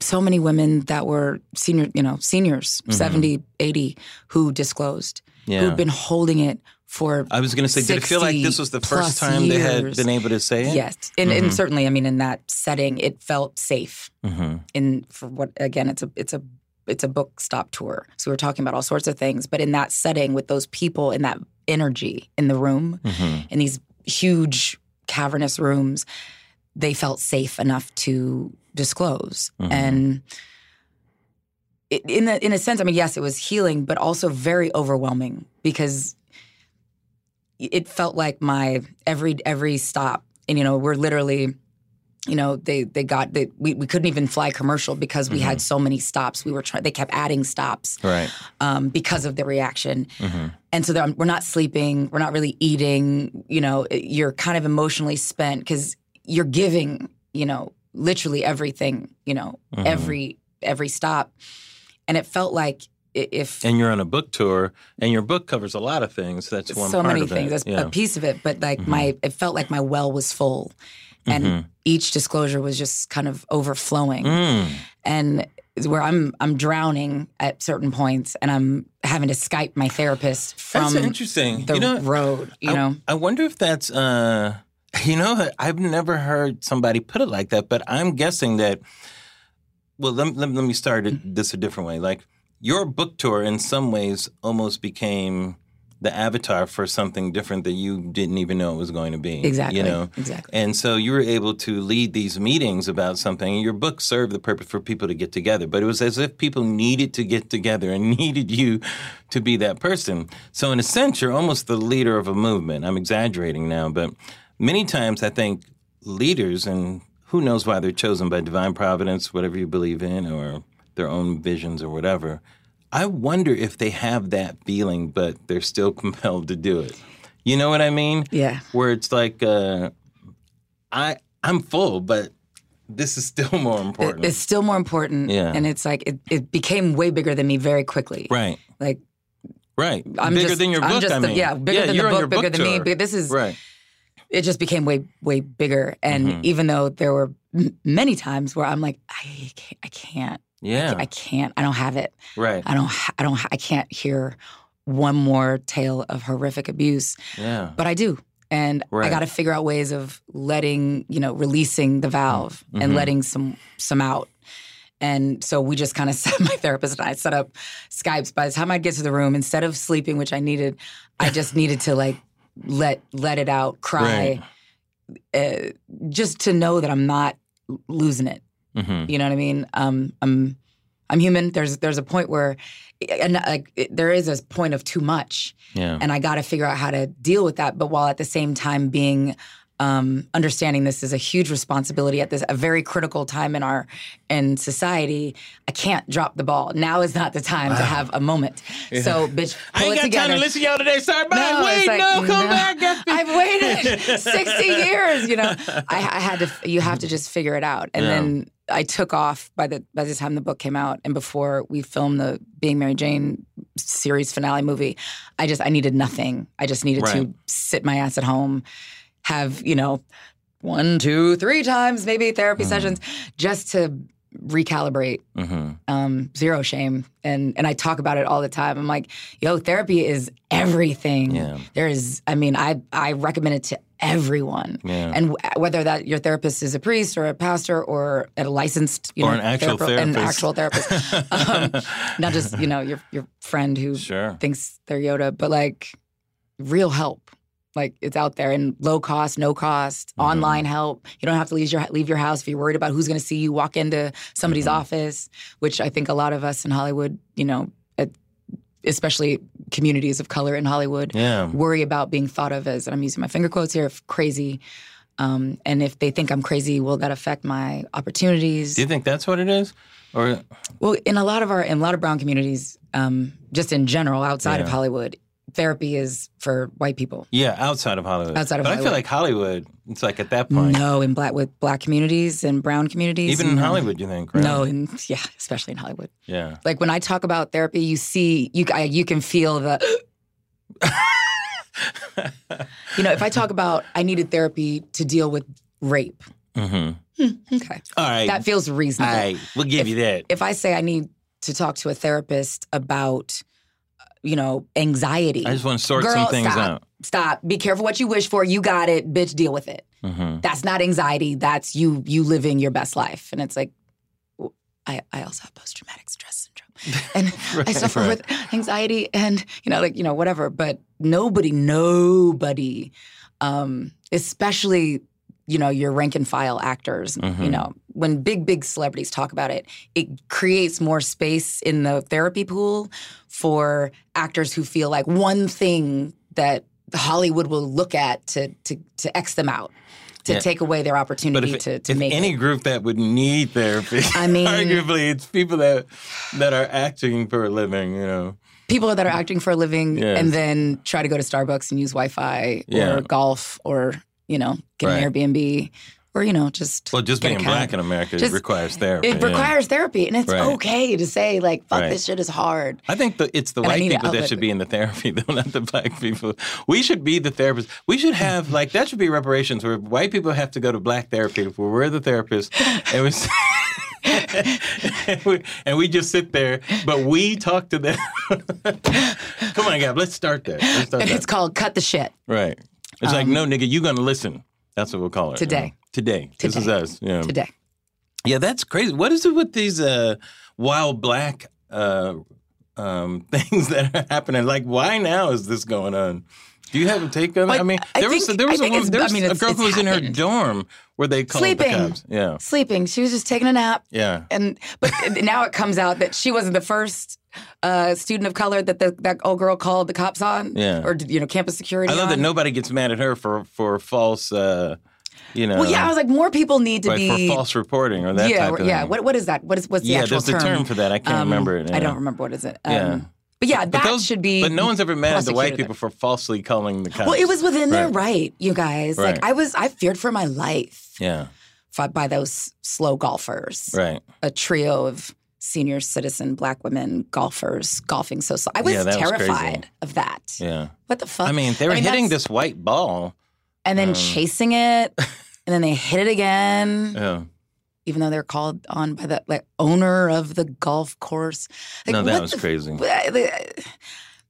so many women that were senior you know seniors Mm-hmm. seventy, eighty, 70 80 who disclosed Yeah. who'd been holding it for I was going to say, did it feel like this was the first time they had been able to say it? yes and, and Mhm. certainly i mean in that setting it felt safe hmm in for what again it's a it's a it's a book stop tour so we're talking about all sorts of things but in that setting with those people in that energy in the room hmm in these huge cavernous rooms, they felt safe enough to disclose. Mhm. And it, in a, in a sense, I mean, yes, it was healing, but also very overwhelming because it felt like my every every stop. And you know, we're literally. You know, they they got they, we we couldn't even fly commercial because we had so many stops. We were trying. They kept adding stops Right. um, because of the reaction. hmm And so we're not sleeping, we're not really eating, you know, you're kind of emotionally spent because you're giving, you know, literally everything, you know, Mhm. every every stop. And it felt like if And you're on a book tour, and your book covers a lot of things. That's one so part many things, it. that's yeah. a piece of it, but like Mhm. my it felt like my well was full. And Mhm. each disclosure was just kind of overflowing. Mm. And where I'm I'm drowning at certain points and I'm having to Skype my therapist That's from interesting. the you know, road, you I, know. I wonder if that's, uh, [LAUGHS] you know, I've never heard somebody put it like that, but I'm guessing that. Well, let, let, let me start it this a different way. Like your book tour, in some ways, almost became the avatar for something different that you didn't even know it was going to be. Exactly. You know. Exactly. And so you were able to lead these meetings about something. And your book served the purpose for people to get together. But it was as if people needed to get together and [LAUGHS] needed you to be that person. So, in a sense, you're almost the leader of a movement. I'm exaggerating now, but many times I think leaders, and who knows why they're chosen by divine providence, whatever you believe in, or their own visions or whatever. I wonder if they have that feeling, but they're still [LAUGHS] compelled to do it. You know what I mean? Yeah. Where it's like, uh, I I'm full, but this is [LAUGHS] still more important. It's still more important. Yeah. And it's like it, it became way bigger than me very quickly. right. Like Right. I'm bigger just, than your I'm book. just I the- mean, yeah, bigger than the book, bigger than me. But this is right. it just became way way bigger. And Mhm. even though there were m- many times where I'm like, I can't, I can't, Yeah. I can't, I don't have it. right. I don't, I don't, I can't hear one more tale of horrific abuse, Yeah. but I do. And I got to figure out ways of letting, you know, releasing the valve and Mhm. letting some some out. And so we just kind of [LAUGHS] set my therapist and I set up Skypes. By the time I'd get to the room, instead of sleeping, which I needed, I just [LAUGHS] needed to like let let it out, cry, uh, just to know that I'm not losing it. Hmm You know what I mean? Um, I'm I'm human. There's there's a point where, and like it, there is a point of too much, Yeah. and I got to figure out how to deal with that. But while at the same time being um, understanding this is a huge responsibility at this a very critical time in our in society, I can't drop the ball. Now is not the time to have a moment. So, bitch, I ain't it got together. time to listen to y'all today. Sorry, bye. No, Wait, like, no, come no. back. I've waited [LAUGHS] 60 years, you know. I, I had to you have to just figure it out. And Yeah. then I took off by the by the time the book came out and before we filmed the Being Mary Jane series finale movie, I just I needed nothing. I just needed Right. to sit my ass at home, have, you know, one, two, three times maybe therapy Mm. sessions just to recalibrate Mhm. um, zero shame, and and I talk about it all the time. I'm like, yo, therapy is everything. Yeah. There is, I mean, I I recommend it to everyone, Yeah. and w- whether that your therapist is a priest or a pastor or a licensed, you Or know, an actual therape- an therapist. actual therapist, [LAUGHS] um, not just you know your your friend who Sure. thinks they're Yoda, but like real help. Like it's out there and low cost, no cost, Mm-hmm. online help. You don't have to leave your leave your house if you're worried about who's going to see you walk into somebody's Mm-hmm. office, which I think a lot of us in Hollywood, you know, especially communities of color in Hollywood, Yeah. worry about being thought of as, and I'm using my finger quotes here, crazy. Um, and if they think I'm crazy, will that affect my opportunities? Do you think that's what it is? Or Well, in a lot of our in a lot of brown communities, um, just in general, outside of Hollywood, therapy is for white people. yeah, outside of Hollywood. Outside of but I feel like Hollywood. It's like at that point, No, in black with black communities and brown communities. even in no. Hollywood, you think? Right? No, in yeah, especially in Hollywood. Yeah. Like when I talk about therapy, you see, you I, you can feel the. [LAUGHS] you know, if I talk about I needed therapy to deal with rape, Mm-hmm. okay, All right. that feels reasonable. right. We'll give you that. if I say I need to talk to a therapist about, you know, anxiety, I just want to sort girl, some things stop, out. stop. Be careful what you wish for. You got it, bitch. Deal with it. Mm-hmm. That's not anxiety. That's you. You living your best life. And it's like, I, I also have post traumatic stress syndrome, [LAUGHS] and I suffer right. with anxiety, and you know, like you know, whatever. But nobody, nobody, um, especially you know your rank and file actors you Mhm. know when big big celebrities talk about it it creates more space in the therapy pool for actors who feel like one thing that hollywood will look at to to to x them out to Yeah. take away their But opportunity if, to, to if make any it. group that would need therapy, I mean- [LAUGHS] arguably it's people that that are acting for a living. You know. people that are acting for a living Yes. and then try to go to starbucks and use wi-fi Yeah. or golf or you know get Right. an airbnb or you know just Well, just being black in America Just- requires therapy. it yeah. requires therapy and it's Right. okay to say like fuck Right. this shit is hard I think the, it's the And white people that should be in the therapy, [LAUGHS] though, not the black people. We should be the therapists. We should have like that should be reparations where white people have to go to black therapy where we're the therapists, and we. and, [LAUGHS] we, and we just sit there, but we talk to them. [LAUGHS] Come on, Gab, let's start that. Let's start and that. it's called cut the shit Right. It's like, um, no, nigga, you gonna listen. That's what we'll call it. you Today. know. Today. This is us. Yeah. today Yeah, that's crazy. What is it with these uh, wild black uh, um, [LAUGHS] things that are happening? Like, why now is this going on? Do you have a take on? Like, I mean, I there was think- there was I a woman, there I mean, a girl who was in her dorm where they called Sleeping. the cops. Yeah, sleeping she was just taking a nap yeah. and but [LAUGHS] now it comes out that she wasn't the first uh, student of color that the, that old girl called the cops on Yeah. or you know campus security I love that nobody gets mad at her for for false, uh, you know, well yeah i was like more people need to be for false reporting or that yeah type of yeah thing. what, what is that what is what's the yeah, actual there's term a term for that. I can't Um, remember it. I don't remember what is it. Um, Yeah. But yeah, that those- should be. But no one's ever mad at the white people for falsely calling the cops. Well, it was within their Right. right, you guys. Right. Like I was, I feared for my life Yeah, by those slow golfers. right. A trio of senior citizen black women golfers golfing so slow. I was Yeah, that was terrified of that. Yeah. What the fuck? I mean, they were hitting that's- this white ball. And then um, chasing it, and then they hit it again. [LAUGHS] Yeah. even though they're called on by the like owner of the golf course. Like, no, that was the- crazy. I-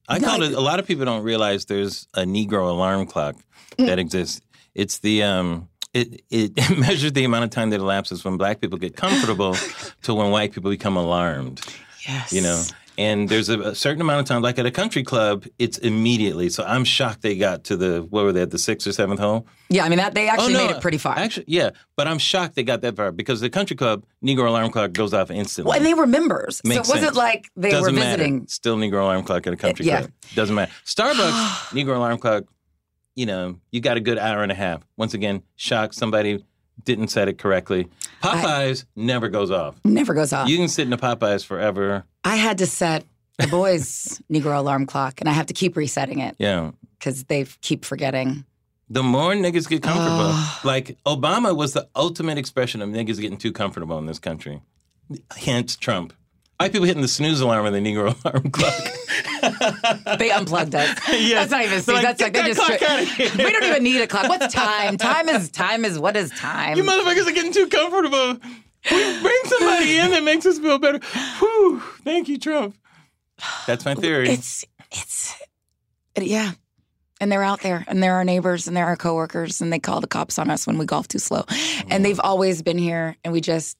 I No, call I- it. A lot of people don't realize there's a Negro alarm clock Mm. that exists. It's the um. It, it [LAUGHS] measures the amount of time that elapses when black people get comfortable [LAUGHS] to when white people become alarmed. Yes. You know, and there's a, a certain amount of time, like at a country club, it's immediately. So I'm shocked they got to the what were they at the sixth or seventh hole? Yeah, I mean that they oh, actually Oh, no, made it pretty far. Actually, yeah, but I'm shocked they got that far because the country club Negro alarm clock goes off instantly. well, and they were members, Makes so it wasn't like they Doesn't were matter. visiting. Still Negro alarm clock at a country yeah. club. Doesn't matter. Starbucks [SIGHS] Negro alarm clock. You know, you got a good hour and a half. Once again, shocked somebody didn't set it correctly. Popeyes never goes off. Never goes off. You can sit in a Popeyes forever. I had to set the boys' [LAUGHS] Negro alarm clock, and I have to keep resetting it Yeah. because they keep forgetting. The more niggas get comfortable, Oh. like Obama was the ultimate expression of niggas getting too comfortable in this country. Hence Trump. White people hitting the snooze alarm and the Negro [LAUGHS] alarm clock. They unplugged us. [LAUGHS] Yes. That's not even. They're See, like, that's like "Get they that just. clock outta here." we don't even need a clock. What's time? Time is time is what is time? You motherfuckers are getting too comfortable. We bring somebody in that makes us feel better. Whew. Thank you, Trump. That's my theory. It's it's yeah. And they're out there, and they're our neighbors, and they're our coworkers, and they call the cops on us when we golf too slow. And they've always been here, and we just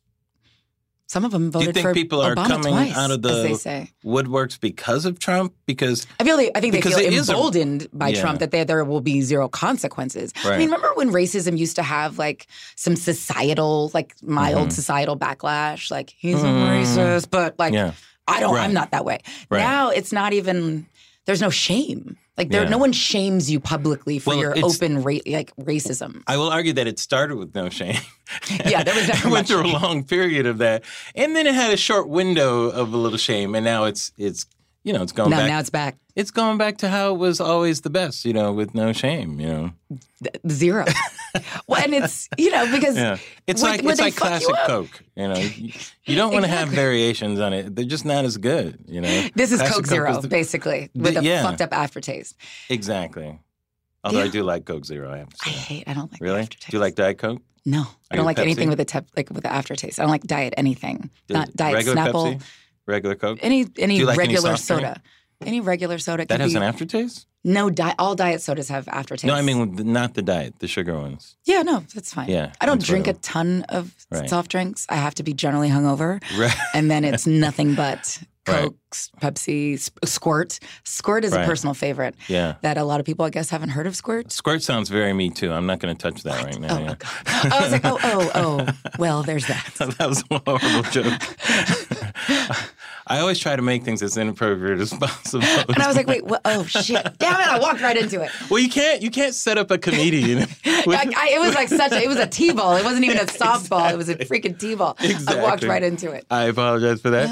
some of them Do you voted think for people are Obama coming twice, out of they the woodworks because of Trump? Because I feel they, I think they feel is a- emboldened by Yeah. Trump that there there will be zero consequences. I mean, remember when racism used to have like some societal, like mild Mhm. societal backlash? Like he's a Mm. racist, but like yeah, I don't. Right. I'm not that way. Right. Now it's not even. There's no shame. Like there, Yeah. no one shames you publicly for Well, your open ra- like racism. I will argue that it started with no shame. [LAUGHS] Yeah, there was never it [LAUGHS] went through a long period of that, and then it had a short window of a little shame, and now it's it's you know it's going No, back. now it's back it's going back to how it was always the best, you know, with no shame, you know. Zero. [LAUGHS] well, and it's you know because Yeah, it's like it's like fuck you classic? Coke. You know, you, you don't want to have variations on it. They're just not as good. You know, this is Classic Coke Zero was the- basically with the- a yeah. fucked up aftertaste. exactly. Although I do like Coke Zero. I have to I hate. I don't like Really? Do you like Diet Coke? No, I don't like Pepsi? anything with a tep- like with the aftertaste. I don't like diet anything. Does- Not diet Snapple. Pepsi? Regular Coke? Any any Do you like any regular drink? soda. Any regular soda that can has be an aftertaste? No diet. All diet sodas have aftertaste. No, I mean not the diet, the sugar ones. yeah, no, that's fine. Yeah, I don't drink a ton of Right. soft drinks. I have to be generally hungover, Right. and then it's [LAUGHS] nothing but Right. Coke, Pepsi, S- Squirt. Squirt is Right. a personal favorite Yeah. that a lot of people, I guess, haven't heard of. Squirt. Squirt sounds very me too. I'm not going to touch that right now. Oh, yeah. oh, God. I was like, oh, oh, oh. [LAUGHS] Well, there's that. [LAUGHS] that was a horrible joke. I always try to make things as inappropriate as [LAUGHS] possible. And I was like, wait, what? Oh shit! Damn it! I walked right into it. well, you can't you can't set up a comedian. [LAUGHS] with- Like, I, it was like such. A, it was a t-ball. It wasn't even a [LAUGHS] softball. It was a freaking t-ball. I walked right into it. I apologize for that.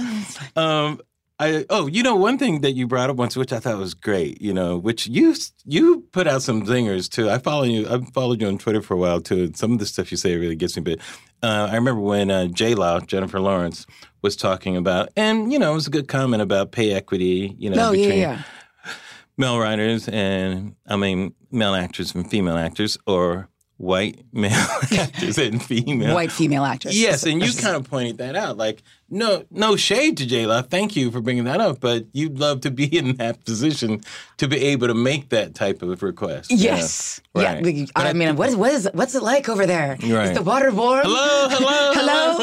Um, I oh, you know one thing that you brought up once, which I thought was great. You know, which you you put out some zingers too. I follow you. I've followed you on Twitter for a while too. And some of the stuff you say really gets me. But uh, I remember when uh, J Law Jennifer Lawrence was talking about, and you know, it was a good comment about pay equity. You know, Oh yeah, between yeah. [LAUGHS] male writers and I mean male actors and female actors, or white male [LAUGHS] actors and female White female actors. Yes, and you kind of pointed that out. Like, no, no shade to J Law. Thank you for bringing that up. But you'd love to be [LAUGHS] in that position to be able to make that type of request. Yeah. Yes. Right. Yeah. I, I mean, what is what is what's it like over there? Is Right. the water warm? Hello, [LAUGHS] hello,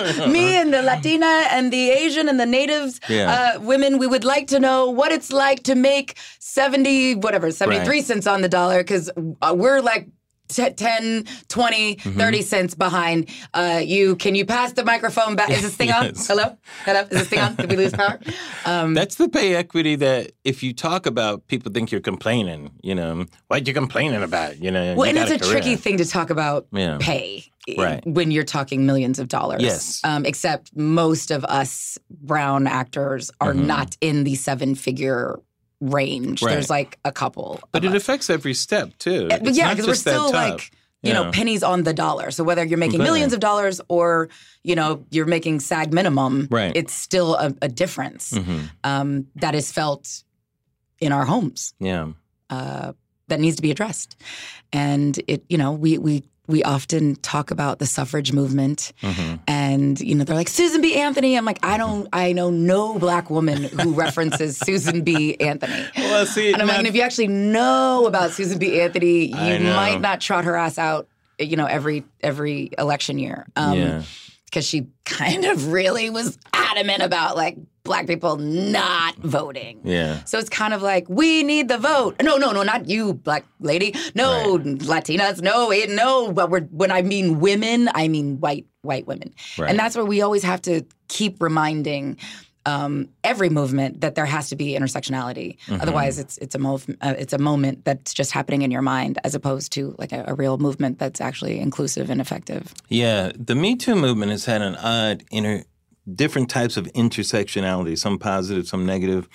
Hello, me and the Latina and the Asian and the natives Yeah. uh, women. We would like to know what it's like to make seventy, whatever, seventy three Right. cents on the dollar because uh, we're like. T- 10, 20, Mm-hmm. 30 cents behind uh, you. Can you pass the microphone back? Is this thing on? Hello? Hello? Is this thing on? Did we lose power? Um, [LAUGHS] That's the pay equity that if you talk about, people think you're complaining. You know, what you complaining about? You know, Well, you and it's a career. tricky thing to talk about Yeah. pay Right. when you're talking millions of dollars. Yes. Um, except most of us brown actors are Mhm. not in the seven figure range. Right. There's like a couple. But it us. affects every step too. It's yeah, because we're still like you know pennies on the dollar. So whether you're making Completely. millions of dollars or you know you're making SAG minimum, Right. it's still a, a difference Mhm. um, that is felt in our homes Yeah. uh, that needs to be addressed. And it, you know, we we we often talk about the suffrage movement, Mhm. and you know, they're like Susan B. Anthony. I'm like, I don't, I know no black woman who [LAUGHS] references Susan B. Anthony. Well, see, And I'm like, not- if you actually know about Susan B. Anthony, you might not trot her ass out, you know, every every election year. Um, yeah. Because she kind of really was adamant about like black people not voting. Yeah. So it's kind of like we need the vote. No, no, no, not you, black lady. No, Latinas. No, it, no. But we're when I mean women, I mean white white women, Right. and that's where we always have to keep reminding. Um, every movement that there has to be intersectionality. Mm-hmm. Otherwise, it's it's a mov- uh, it's a moment that's just happening in your mind, as opposed to like a, a real movement that's actually inclusive and effective. Yeah, the Me Too movement has had an odd inter, different types of intersectionality. Some positive, some negative.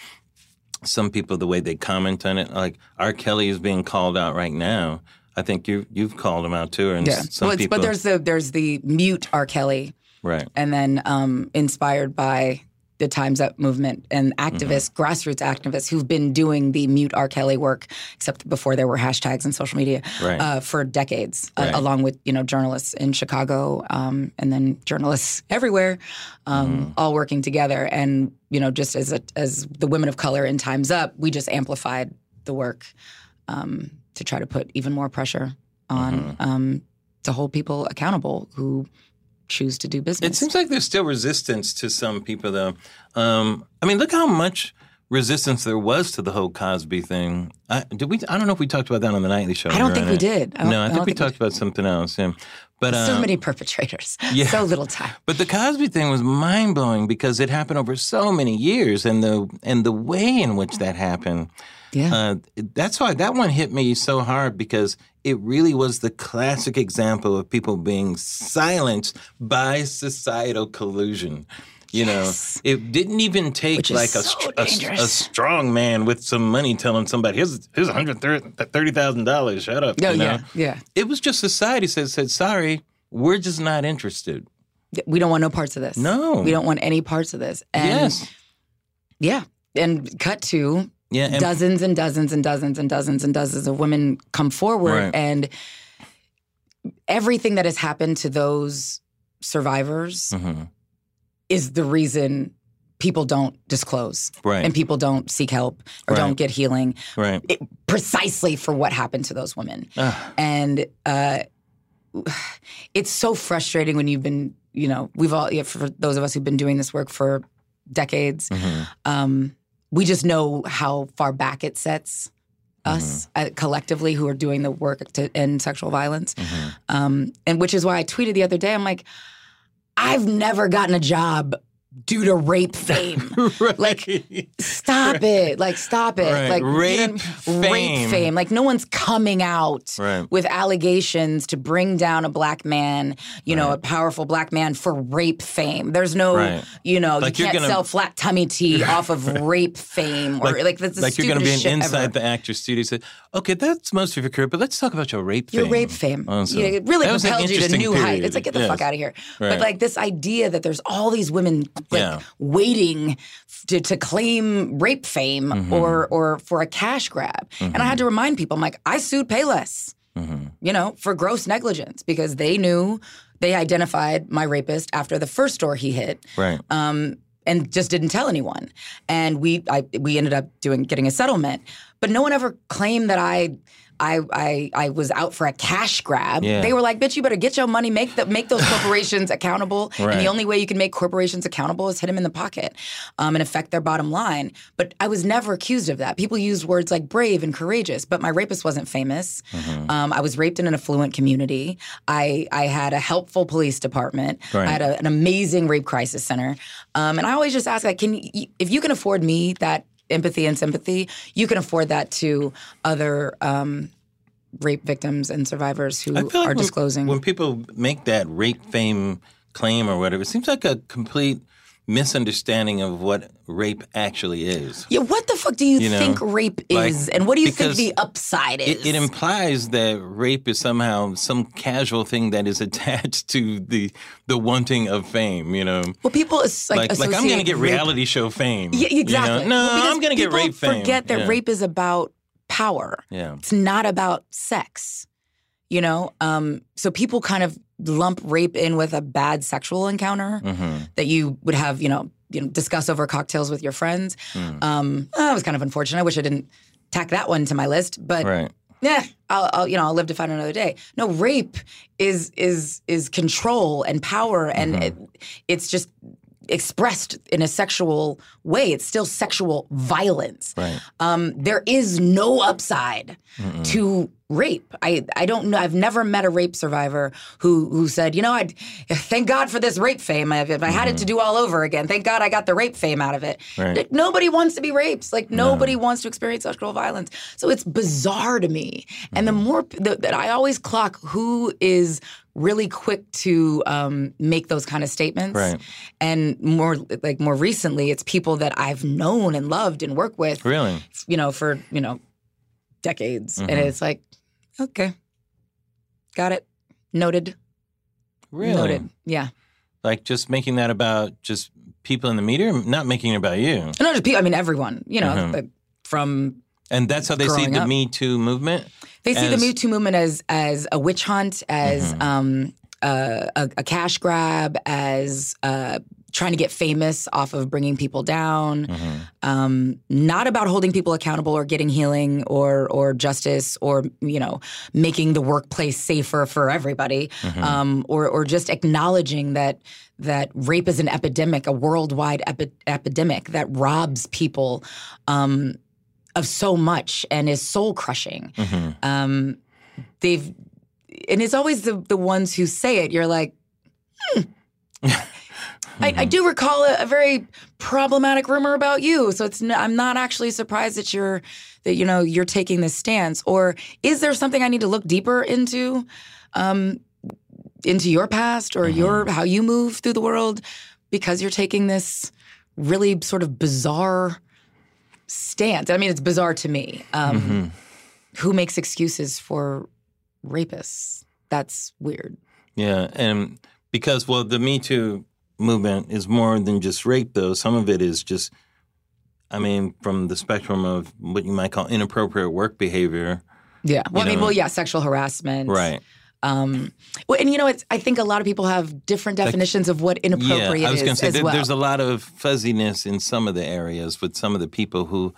Some people, the way they comment on it, like R. Kelly is being called out right now. I think you you've called him out too, and Yeah. some Well, people. but there's the there's the mute R. Kelly, right, and then um, inspired by the Times Up movement and activists, Mm-hmm. grassroots activists who've been doing the mute R. Kelly work, except before there were hashtags and social media, Right. uh, for decades, uh, along with you know journalists in Chicago um, and then journalists [LAUGHS] everywhere, um, Mm-hmm. all working together. And you know, just as a, as the women of color in Times Up, we just amplified the work um, to try to put even more pressure on Mm-hmm. um, to hold people accountable who choose to do business. It seems like there's still resistance to some people, though. Um, I mean, look how much resistance there was to the whole Cosby thing. I, did we? I don't know if we talked about that on the nightly show. I don't You're think we did. I no, I I think we think we talked about something else. Yeah, but so um, many perpetrators, [LAUGHS] yeah. so little time. But the Cosby thing was mind blowing because it happened over so many years, and the and the way in which that happened. Yeah, Uh, that's why that one hit me so hard because it really was the classic example of people being silenced by societal collusion. You Yes. know, it didn't even take like a, so a, a strong man with some money telling somebody, "Here's here's one hundred thirty thousand dollars. Shut up." oh you know? yeah, yeah. It was just society said said sorry, we're just not interested. We don't want no parts of this. No. we don't want any parts of this. And yes, yeah, and cut to yeah, and dozens and dozens and dozens and dozens and dozens of women come forward Right. and everything that has happened to those survivors Mhm. is the reason people don't disclose right, and people don't seek help or Right. don't get healing right. it, precisely for what happened to those women Ah, and uh, it's so frustrating when you've been you know we've all yeah, for those of us who've been doing this work for decades mhm. um, we just know how far back it sets us uh, collectively who are doing the work to end sexual violence Mm-hmm. um, and which is why i tweeted the other day i'm like i've never gotten a job due to rape fame [LAUGHS] like stop it like stop it Right. like you know what Rape mean? rape fame. fame like no one's coming out Right. with allegations to bring down a black man you know a powerful black man for rape fame there's no Right. you know Like you can't gonna- sell flat tummy tea [LAUGHS] off of rape fame or like, that's the like you're going to be an inside ever. the actor's studio. Say, okay, that's most of your career, but let's talk about your rape Your fame. rape fame. It really propelled you to new heights. period. It's like, get the Yes. fuck out of here. Right. But like this idea that there's all these women like Yeah. waiting to, to claim rape fame Mm-hmm. or or for a cash grab. And I had to remind people, I'm like, I sued Payless, Mm-hmm. you know, for gross negligence because they knew they identified my rapist after the first store he hit Right. um, and just didn't tell anyone. And we I, we ended up doing getting a settlement, but no one ever claimed that I. I, I I was out for a cash grab. Yeah. They were like, "Bitch, you better get your money, make the make those [LAUGHS] corporations accountable." And the only way you can make corporations accountable is hit them in the pocket um, and affect their bottom line. But I was never accused of that. People used words like brave and courageous, but my rapist wasn't famous. Mm-hmm. Um, I was raped in an affluent community. I I had a helpful police department. Right. I had a, an amazing rape crisis center. Um, and I always just ask, like, can you, if you can afford me that empathy and sympathy, you can afford that to other um, rape victims and survivors who I feel like are when, disclosing. when people make that rape fame claim or whatever, it seems like a complete misunderstanding of what rape actually is. Yeah, what the fuck do you, You know, think rape like, is, and what do you think the upside is? It, it implies that rape is somehow some casual thing that is [LAUGHS] attached to the the wanting of fame. You know, well, people like like like I'm going to get rape- reality show fame. Yeah, you know? exactly. No, Well, I'm going to get rape fame. Forget that Yeah. rape is about power. Yeah. It's not about sex. You know, um, so people kind of lump rape in with a bad sexual encounter hmm that you would have, you know, you know, discuss over cocktails with your friends. Mm. Um, that was kind of unfortunate. I wish I didn't tack that one to my list, but Right. yeah, I'll, I'll you know I'll live to fight another day. No, rape is is is control and power, and Mm-hmm. it, it's just expressed in a sexual way. It's still sexual violence. Right. Um, there is no upside to rape. I I don't know. I've never met a rape survivor who who said, you know, I thank God for this rape fame. If I had it to do all over again, thank God I got the rape fame out of it. Right. Like, Nobody wants to be raped. Like nobody wants to experience sexual violence. So it's bizarre to me. And the more the, that I always clock who is really quick to um, make those kind of statements. Right. And more like more recently, it's people that I've known and loved and worked with Really. you know, for, you know, decades. And Mhm. it's like, okay, got it. Noted. Really. Noted. Yeah. Like just making that about just people in the media, not making it about you. And not just people, I mean, everyone, you know, Mhm. but from, And that's how they see the up. Me Too movement. they see the Me Too movement as, as a witch hunt, as Mhm. um, uh, a, a cash grab, as uh, trying to get famous off of bringing people down. Mhm. um, not about holding people accountable or getting healing or or justice or you know making the workplace safer for everybody Mm-hmm. um, or or just acknowledging that that rape is an epidemic, a worldwide epi- epidemic that robs people um, of so much and is soul crushing. Mhm. Um, they've and it's always the the ones who say it. You're like. Hmm. [LAUGHS] I, I do recall a, a very problematic rumor about you, so it's n- I'm not actually surprised that you're that you know you're taking this stance. Or is there something I need to look deeper into, um, into your past or your how you move through the world because you're taking this really sort of bizarre stance? I mean, it's bizarre to me. Um, Mhm. Who makes excuses for rapists? That's weird. Yeah, and because well, the Me Too movement is more than just rape, though. Some of it is just, I mean, from the spectrum of what you might call inappropriate work behavior. Yeah. Well, I mean, know. well, yeah, sexual harassment. Right. Um, well, and you know, it's. I think a lot of people have different definitions of what inappropriate yeah, I was is going to say as there, well. there's a lot of fuzziness in some of the areas with some of the people who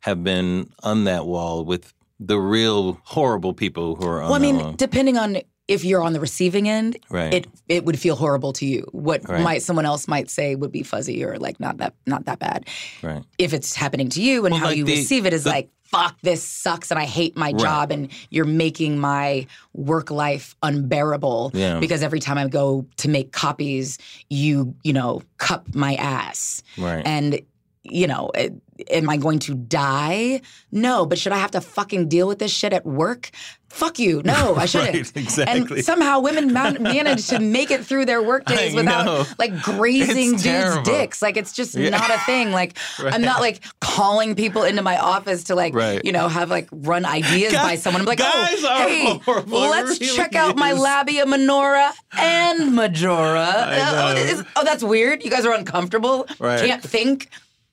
have been on that wall with the real horrible people who are on well, I mean, depending on if you're on the receiving end, Right. it it would feel horrible to you. What Right. might someone else might say would be fuzzy or like not that not that bad. right. If it's happening to you and Well, how like you the- receive it is the- like. Fuck, this sucks, and I hate my job, and you're making my work life unbearable. Yeah. Because every time I go to make copies, you, you know, cup my ass. Right. And, you know, am I going to die? No. But should I have to fucking deal with this shit at work? Fuck you. No, [LAUGHS] I shouldn't. Right, exactly. And somehow women [LAUGHS] man- manage to make it through their work days I without know. like grazing It's dudes' terrible. dicks. Like it's just Yeah. not a thing. Like I'm not like calling people into my office to like Right. you know have like run ideas by someone. I'm like, guys oh, are hey, horrible. Let's really check out my is. labia minora and majora. Uh, oh, is- oh, that's weird. You guys are uncomfortable. Right. Can't think.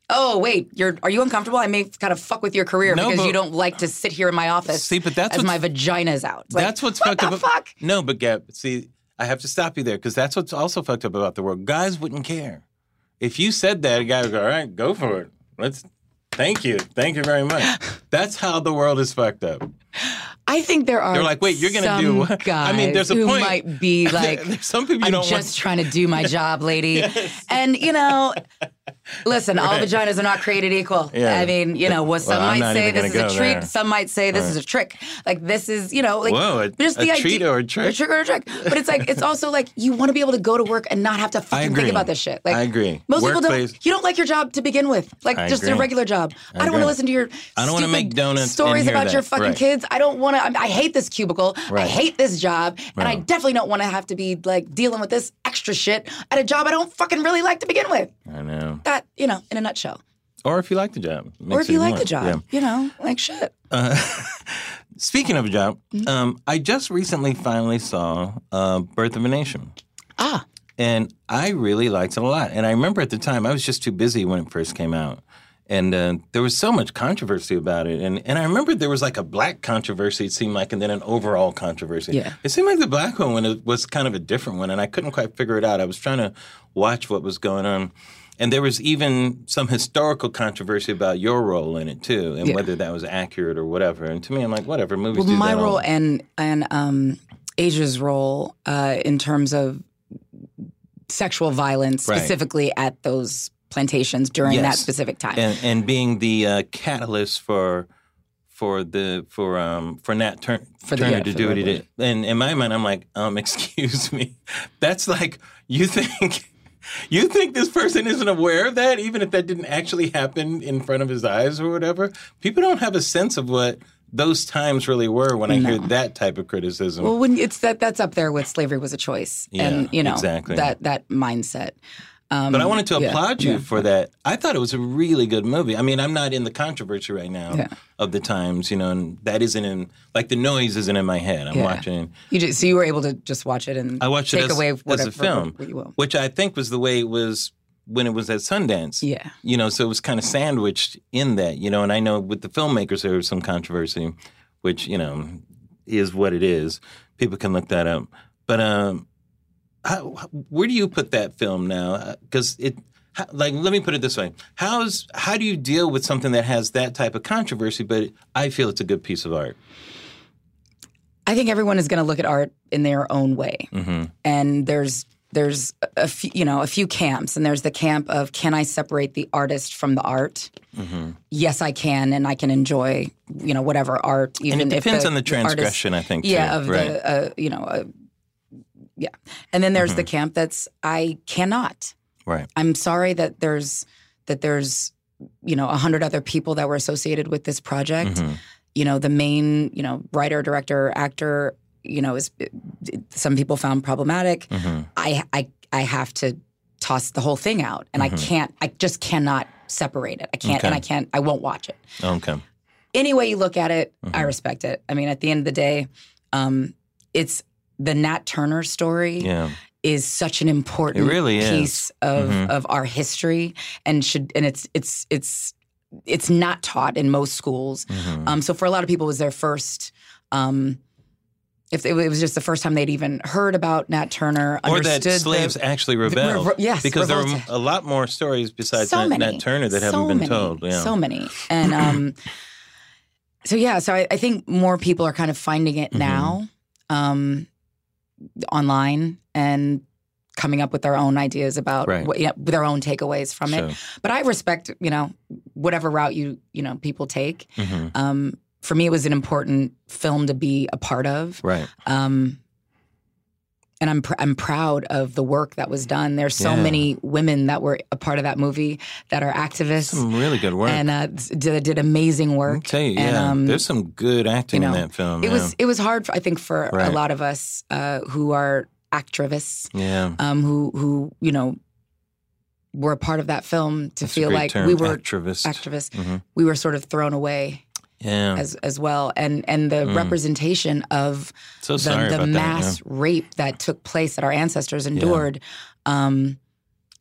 Oh wait, you're are you uncomfortable? I may kind of fuck with your career No, because you don't like to sit here in my office. See, but that's as my vagina's out. It's like, that's what's what fucked the up. Fuck. No, but Gab, see, I have to stop you there because that's what's also fucked up about the world. Guys wouldn't care if you said that. A guy would go, "All right, go for it. Let's." Thank you, thank you very much. [LAUGHS] That's how the world is fucked up. I think there are. They're like, wait, you're gonna some do what? Guys I mean, there's a who point. might be [LAUGHS] like, some people you I'm don't just want. trying to do my [LAUGHS] job, lady. And you know, listen, all vaginas are not created equal. [LAUGHS] Yeah. I mean, you know, what some Well, might say this is a treat. there. Some might say this is a trick. Like this is, you know, like Whoa, a- just a the treat or a trick? a trick or a trick. But it's like it's also like you want to be able to go to work and not have to [LAUGHS] fucking think about this shit. Like I agree. Most people don't. You don't like your job to begin with. Like I just a regular job. I, don't want to listen to your. I don't wanna stupid make donuts Stories about that. your fucking Right. kids. I don't want to. I, I hate this cubicle. I hate this job, and I definitely don't want to have to be like dealing with this extra shit at a job I don't fucking really like to begin with. I know. That you know, in a nutshell. Or if you like the job. or if you like more. the job, Yeah. you know, like shit. Uh, [LAUGHS] speaking of a job, Mm-hmm. um, I just recently finally saw uh, Birth of a Nation. Ah, And I really liked it a lot. And I remember at the time, I was just too busy when it first came out. And uh, there was so much controversy about it. And, and I remember there was like a black controversy, it seemed like, and then an overall controversy. Yeah. It seemed like the black one was kind of a different one. And I couldn't quite figure it out. I was trying to watch what was going on. And there was even some historical controversy about your role in it, too, and Yeah. whether that was accurate or whatever. And to me, I'm like, whatever, movies well, do my that all- role and and um, Aja's role uh, in terms of sexual violence, Right. specifically at those plantations during that specific time. and and being the uh, catalyst for for the for um for Nat Tur- For the- Turner yeah, to do what he did. And in my mind, I'm like, um, [LAUGHS] excuse me, that's like you think. You think this person isn't aware of that, even if that didn't actually happen in front of his eyes or whatever? People don't have a sense of what those times really were when I hear that type of criticism. well, when it's that that's up there with slavery was a choice, and you know exactly. that that mindset. Um, But I wanted to yeah, applaud you yeah. for that. I thought it was a really good movie. I mean, I'm not in the controversy right now Yeah. of the times, you know, and that isn't in like the noise isn't in my head. I'm watching. You just, so you were able to just watch it and I watched take it as, away as whatever a film, what you will. which I think was the way it was when it was at Sundance. Yeah. You know, so it was kind of sandwiched in that, you know, and I know with the filmmakers there was some controversy, which, you know, is what it is. People can look that up. But um how, where do you put that film now? Because it, how, like, let me put it this way: How's how do you deal with something that has that type of controversy? But I feel it's a good piece of art. I think everyone is going to look at art in their own way, Mm-hmm. and there's there's a few, you know a few camps, and there's the camp of can I separate the artist from the art? Mm-hmm. Yes, I can, and I can enjoy you know whatever art, even And it depends on the artist- transgression, I think. yeah, too, of right? the uh, you know, uh, yeah, and then there's the Mm-hmm. camp that's I cannot. right. I'm sorry that there's that there's you know a hundred other people that were associated with this project. Mm-hmm. You know, the main you know writer, director, actor. You know, is some people found problematic. Mm-hmm. I I I have to toss the whole thing out, and I can't. I just cannot separate it. I can't, and I can't. I won't watch it. Okay. Any way you look at it, I Mm-hmm. respect it. I mean, at the end of the day, um, it's the Nat Turner story Yeah. is such an important really piece of, Mhm. of our history and should and it's it's it's it's not taught in most schools. Mhm. Um, so for a lot of people, it was their first. Um, if it was just the first time they'd even heard about Nat Turner, Or that the- slaves actually rebelled. revo- yes, because there were a lot more stories besides so Nat, Nat Turner that so haven't been many, told. Yeah. So many, and [CLEARS THROAT] um, so yeah, so I, I think more people are kind of finding it Mhm. now, um, online and coming up with their own ideas about Right. what, yeah, their own takeaways from Sure. it. But I respect, you know, whatever route you you know people take. Mhm. Um, for me, it was an important film to be a part of. Right. Um, and I'm pr- I'm proud of the work that was done. There's so Yeah. many women that were a part of that movie that are activists Some really good work. and uh, did, did amazing I'll work. tell you, and, yeah. um, There's some good acting you know, in that film. It yeah. was it was hard, for, I think, for a lot of us uh, who are activists, Yeah. um, who who you know were a part of that film to That's feel like term, we were activist. activists. Mhm. We were sort of thrown away Yeah. as as well, and and the Mm. representation of so the, the mass that. rape that took place that our ancestors endured um,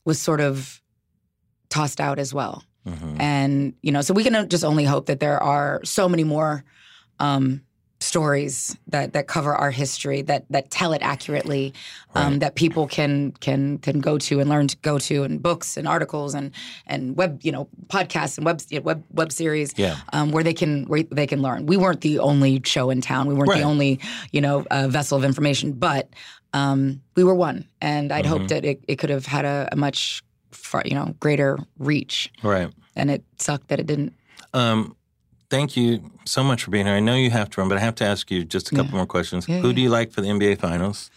was sort of tossed out as well. Yeah. Mhm. And, you know, so we can just only hope that there are so many more um, stories that, that cover our history, that that tell it accurately, um, Right. that people can can can go to and learn to go to, and books and articles and and web, you know, podcasts and web you know, web web series, Yeah. um, where they can where they can learn. We weren't the only show in town. We weren't Right. the only you know uh, vessel of information, but um, we were one, and I'd Mm-hmm. hoped that it, it could have had a, a much far, you know greater reach, Right. and it sucked that it didn't. Um, thank you so much for being here. I know you have to run, but I have to ask you just a couple more questions. Yeah, Who yeah. do you like for the NBA Finals?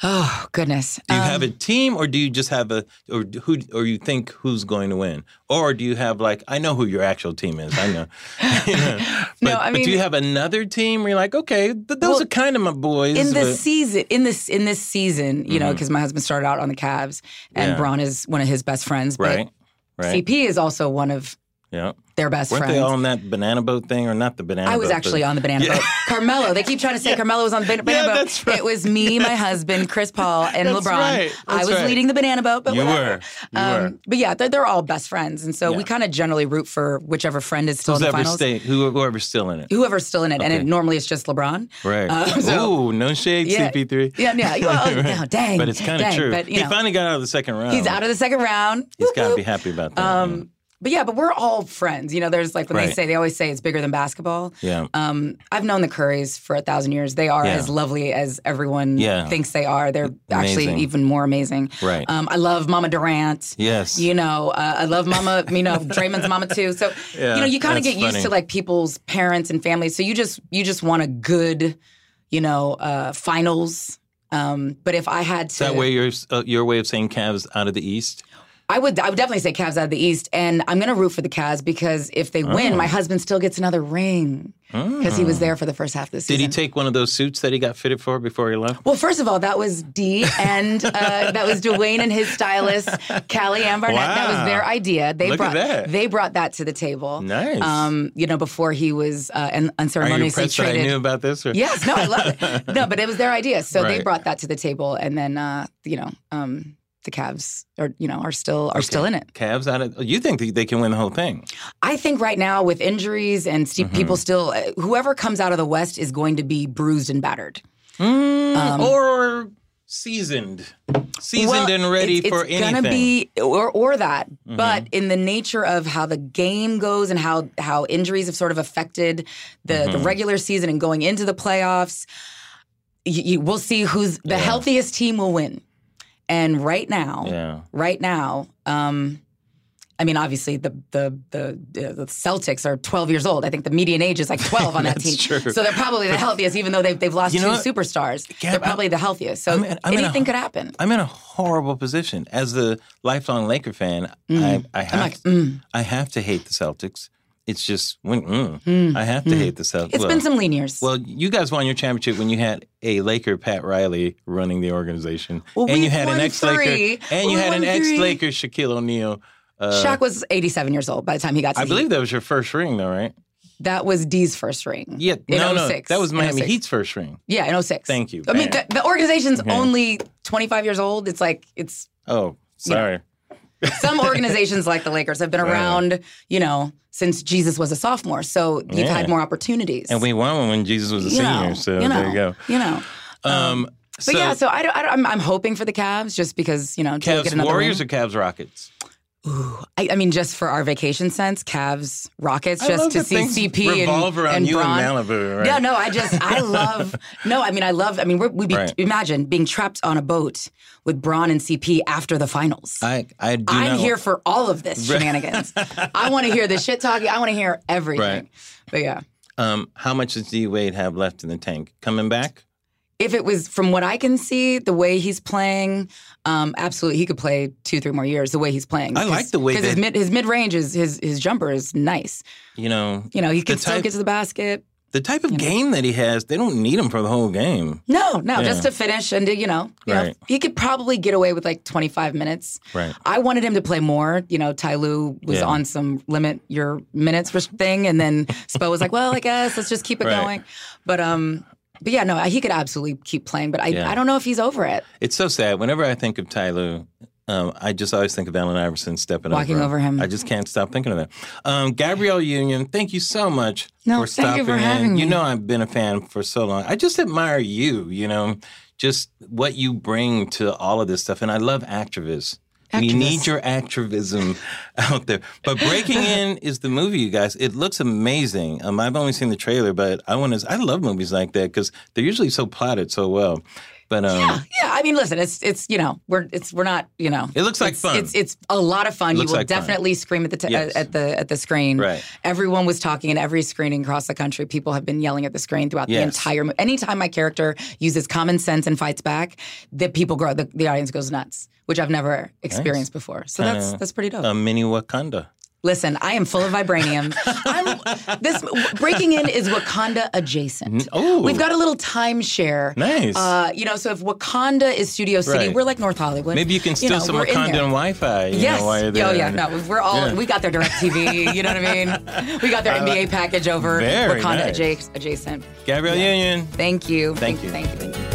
Oh goodness. Do you Um, have a team, or do you just have a, or who, or you think who's going to win, or do you have like I know who your actual team is, I know. [LAUGHS] You know. [LAUGHS] But, No, I but do you have another team where you're like, okay, th- those Well, are kind of my boys. in this but- season in this in this season, you know, because my husband started out on the Cavs and Yeah. Bron is one of his best friends. But right, right, CP is also one of yeah. their best Weren't friends. they all on that banana boat thing, or not the banana? I was boat, actually but- on the banana Yeah. boat. Carmelo, they keep trying to say [LAUGHS] Carmelo was on the banana Yeah, boat. that's right. It was me, my [LAUGHS] husband, Chris Paul, and That's LeBron. right. I was right. leading the banana boat, but You whatever. were. You were. But yeah, they're, they're all best friends, and so we kind of generally root for whichever friend is still Who's in the finals. stay, who, whoever's still in it. Whoever's still in it, and it, normally it's just LeBron. Right. Uh, so- Ooh, no shade, Yeah. CP3. Yeah, yeah. [LAUGHS] Well, no, dang. But it's kind of true. But, he know, finally got out of the second round. he's out of the second round. He's got to be happy about that. But yeah, but we're all friends. You know, there's like when they say they always say it's bigger than basketball. yeah. Um, I've known the Currys for a thousand years. They are Yeah. as lovely as everyone Yeah. thinks they are. They're actually even more amazing. Right. Um, I love Mama Durant. yes. You know, uh, I love Mama. You know, [LAUGHS] Draymond's Mama too. So Yeah, you know, you kind of get used to like people's parents and families. So you just you just want a good, you know, uh, finals. Um, but if I had to, Is that way your uh, your way of saying Cavs out of the East? I would I would definitely say Cavs out of the East, and I'm going to root for the Cavs because if they win, Oh. my husband still gets another ring because he was there for the first half of the season. Did he take one of those suits that he got fitted for before he left? well, first of all, that was D and [LAUGHS] uh, that was Dwyane and his stylist, Calyann Barnett. That was their idea. They Look brought that. they brought that to the table. Nice. Um, you know, before he was uh, un- Are you unceremoniously that I knew about this? Or? Yes, no, I love it. No, but it was their idea, so they brought that to the table, and then uh, you know, um, the Cavs are you know are still are still in it. Cavs out of. You think they can win the whole thing? I think right now with injuries and Mm-hmm. people still, uh, whoever comes out of the West is going to be bruised and battered. Mm, or seasoned, seasoned Um, Well, and ready it's, for it's anything. gonna be or or that, Mm-hmm. but in the nature of how the game goes and how how injuries have sort of affected the Mm-hmm. the regular season and going into the playoffs, you, you, we'll see who's the Yeah. healthiest team will win. And right now, yeah. right now, um, I mean, obviously the the the the Celtics are 12 years old. I think the median age is like 12 on that [LAUGHS] team. true. So they're probably the healthiest, even though they've they've lost You know two what? superstars. They're probably the healthiest. So I'm in- I'm in a- anything could happen. I'm in a horrible position as a lifelong Laker fan. I, I have Mm. like, mm. I have to hate the Celtics. It's just when mm, I have to hate the Celtics. It's been some lean years. Well, you guys won your championship when you had a Laker, Pat Riley, running the organization, Well, and you had an ex-Laker, three. and you had an three. ex-Laker, Shaquille O'Neal. Uh, Shaq was 87 years old by the time he got to I believe Heat. that was your first ring, though, right? that was D's first ring. Yeah, no, no, 06, that was Miami Heat's first ring. Yeah, in 06. Thank you. I mean, the, the organization's Okay. only 25 years old. It's like it's Oh, sorry. Some [LAUGHS] organizations like the Lakers have been Right. around, you know, since Jesus was a sophomore. So you've Yeah. had more opportunities. And we won one when Jesus was a You senior, know, so you know, there you go. You know. Um, But so yeah, so I don't, I'm, I'm hoping for the Cavs just because, you know, to get Cavs another Warriors ring. or Cavs Rockets? I, I mean, just for our vacation sense, Cavs, Rockets, I just love to see CP revolve and, around and you Bron. and Malibu, right? Yeah, no, I just I [LAUGHS] love no, I mean I love I mean we're, we'd be Right. imagine being trapped on a boat with Bron and CP after the finals. I I do I'm not. here for all of this shenanigans. I want to hear the shit talking. I want to hear everything. Right. But yeah, Um, how much does D Wade have left in the tank? Coming back? If it was from what I can see, the way he's playing, um, absolutely he could play two, three more years. The way he's playing, I like the way because his mid his mid range is his his jumper is nice. You know, You know, he can still type- get to the basket. the type of game that he has, they don't need him for the whole game. No, no, Yeah. just to finish and to, you know, you know, Right. he could probably get away with like 25 minutes. Right. I wanted him to play more. You know, Ty Lue was Yeah. on some limit your minutes thing, and then Spo was like, "Well, I guess let's just keep it Right. going." But um, but yeah, no, he could absolutely keep playing. But I, Yeah. I don't know if he's over it. It's so sad. Whenever I think of Ty Lue, um, I just always think of Allen Iverson stepping Walking over him. I just can't stop thinking of that. Um, Gabrielle Union, thank you so much No, for thank you stopping for in. having You know, I've been a fan for so long. I just admire you. You know, just what you bring to all of this stuff, and I love activists. We need your activism out there. But Breaking [LAUGHS] In is the movie, you guys. It looks amazing. Um, I've only seen the trailer, but I want to. I love movies like that because they're usually so plotted so well. But um, Yeah, yeah. I mean, listen, it's it's you know we're it's we're not you know. It looks like it's, fun. It's it's a lot of fun. You will like fun. definitely scream at the t- Yes. at the at the screen. Right. Everyone was talking in every screening across the country. People have been yelling at the screen throughout the entire. movie. Anytime my character uses common sense and fights back, the people grow. The, the audience goes nuts, which I've never experienced before. So that's that's pretty dope. a mini Wakanda. Listen, I am full of vibranium. [LAUGHS] I'm, this breaking in is Wakanda adjacent. Oh, We've got a little timeshare. Nice. Uh, you know, so if Wakanda is Studio City, Right. we're like North Hollywood. Maybe you can steal know, some Wakandan. Wi-Fi. You Yes. Know, while you're there. Oh yeah. No, we're all Yeah. we got their direct TV. [LAUGHS] You know what I mean? We got their NBA package over Wakanda nice. adjacent. Gabrielle Union. Thank you. Thank you. Thank you.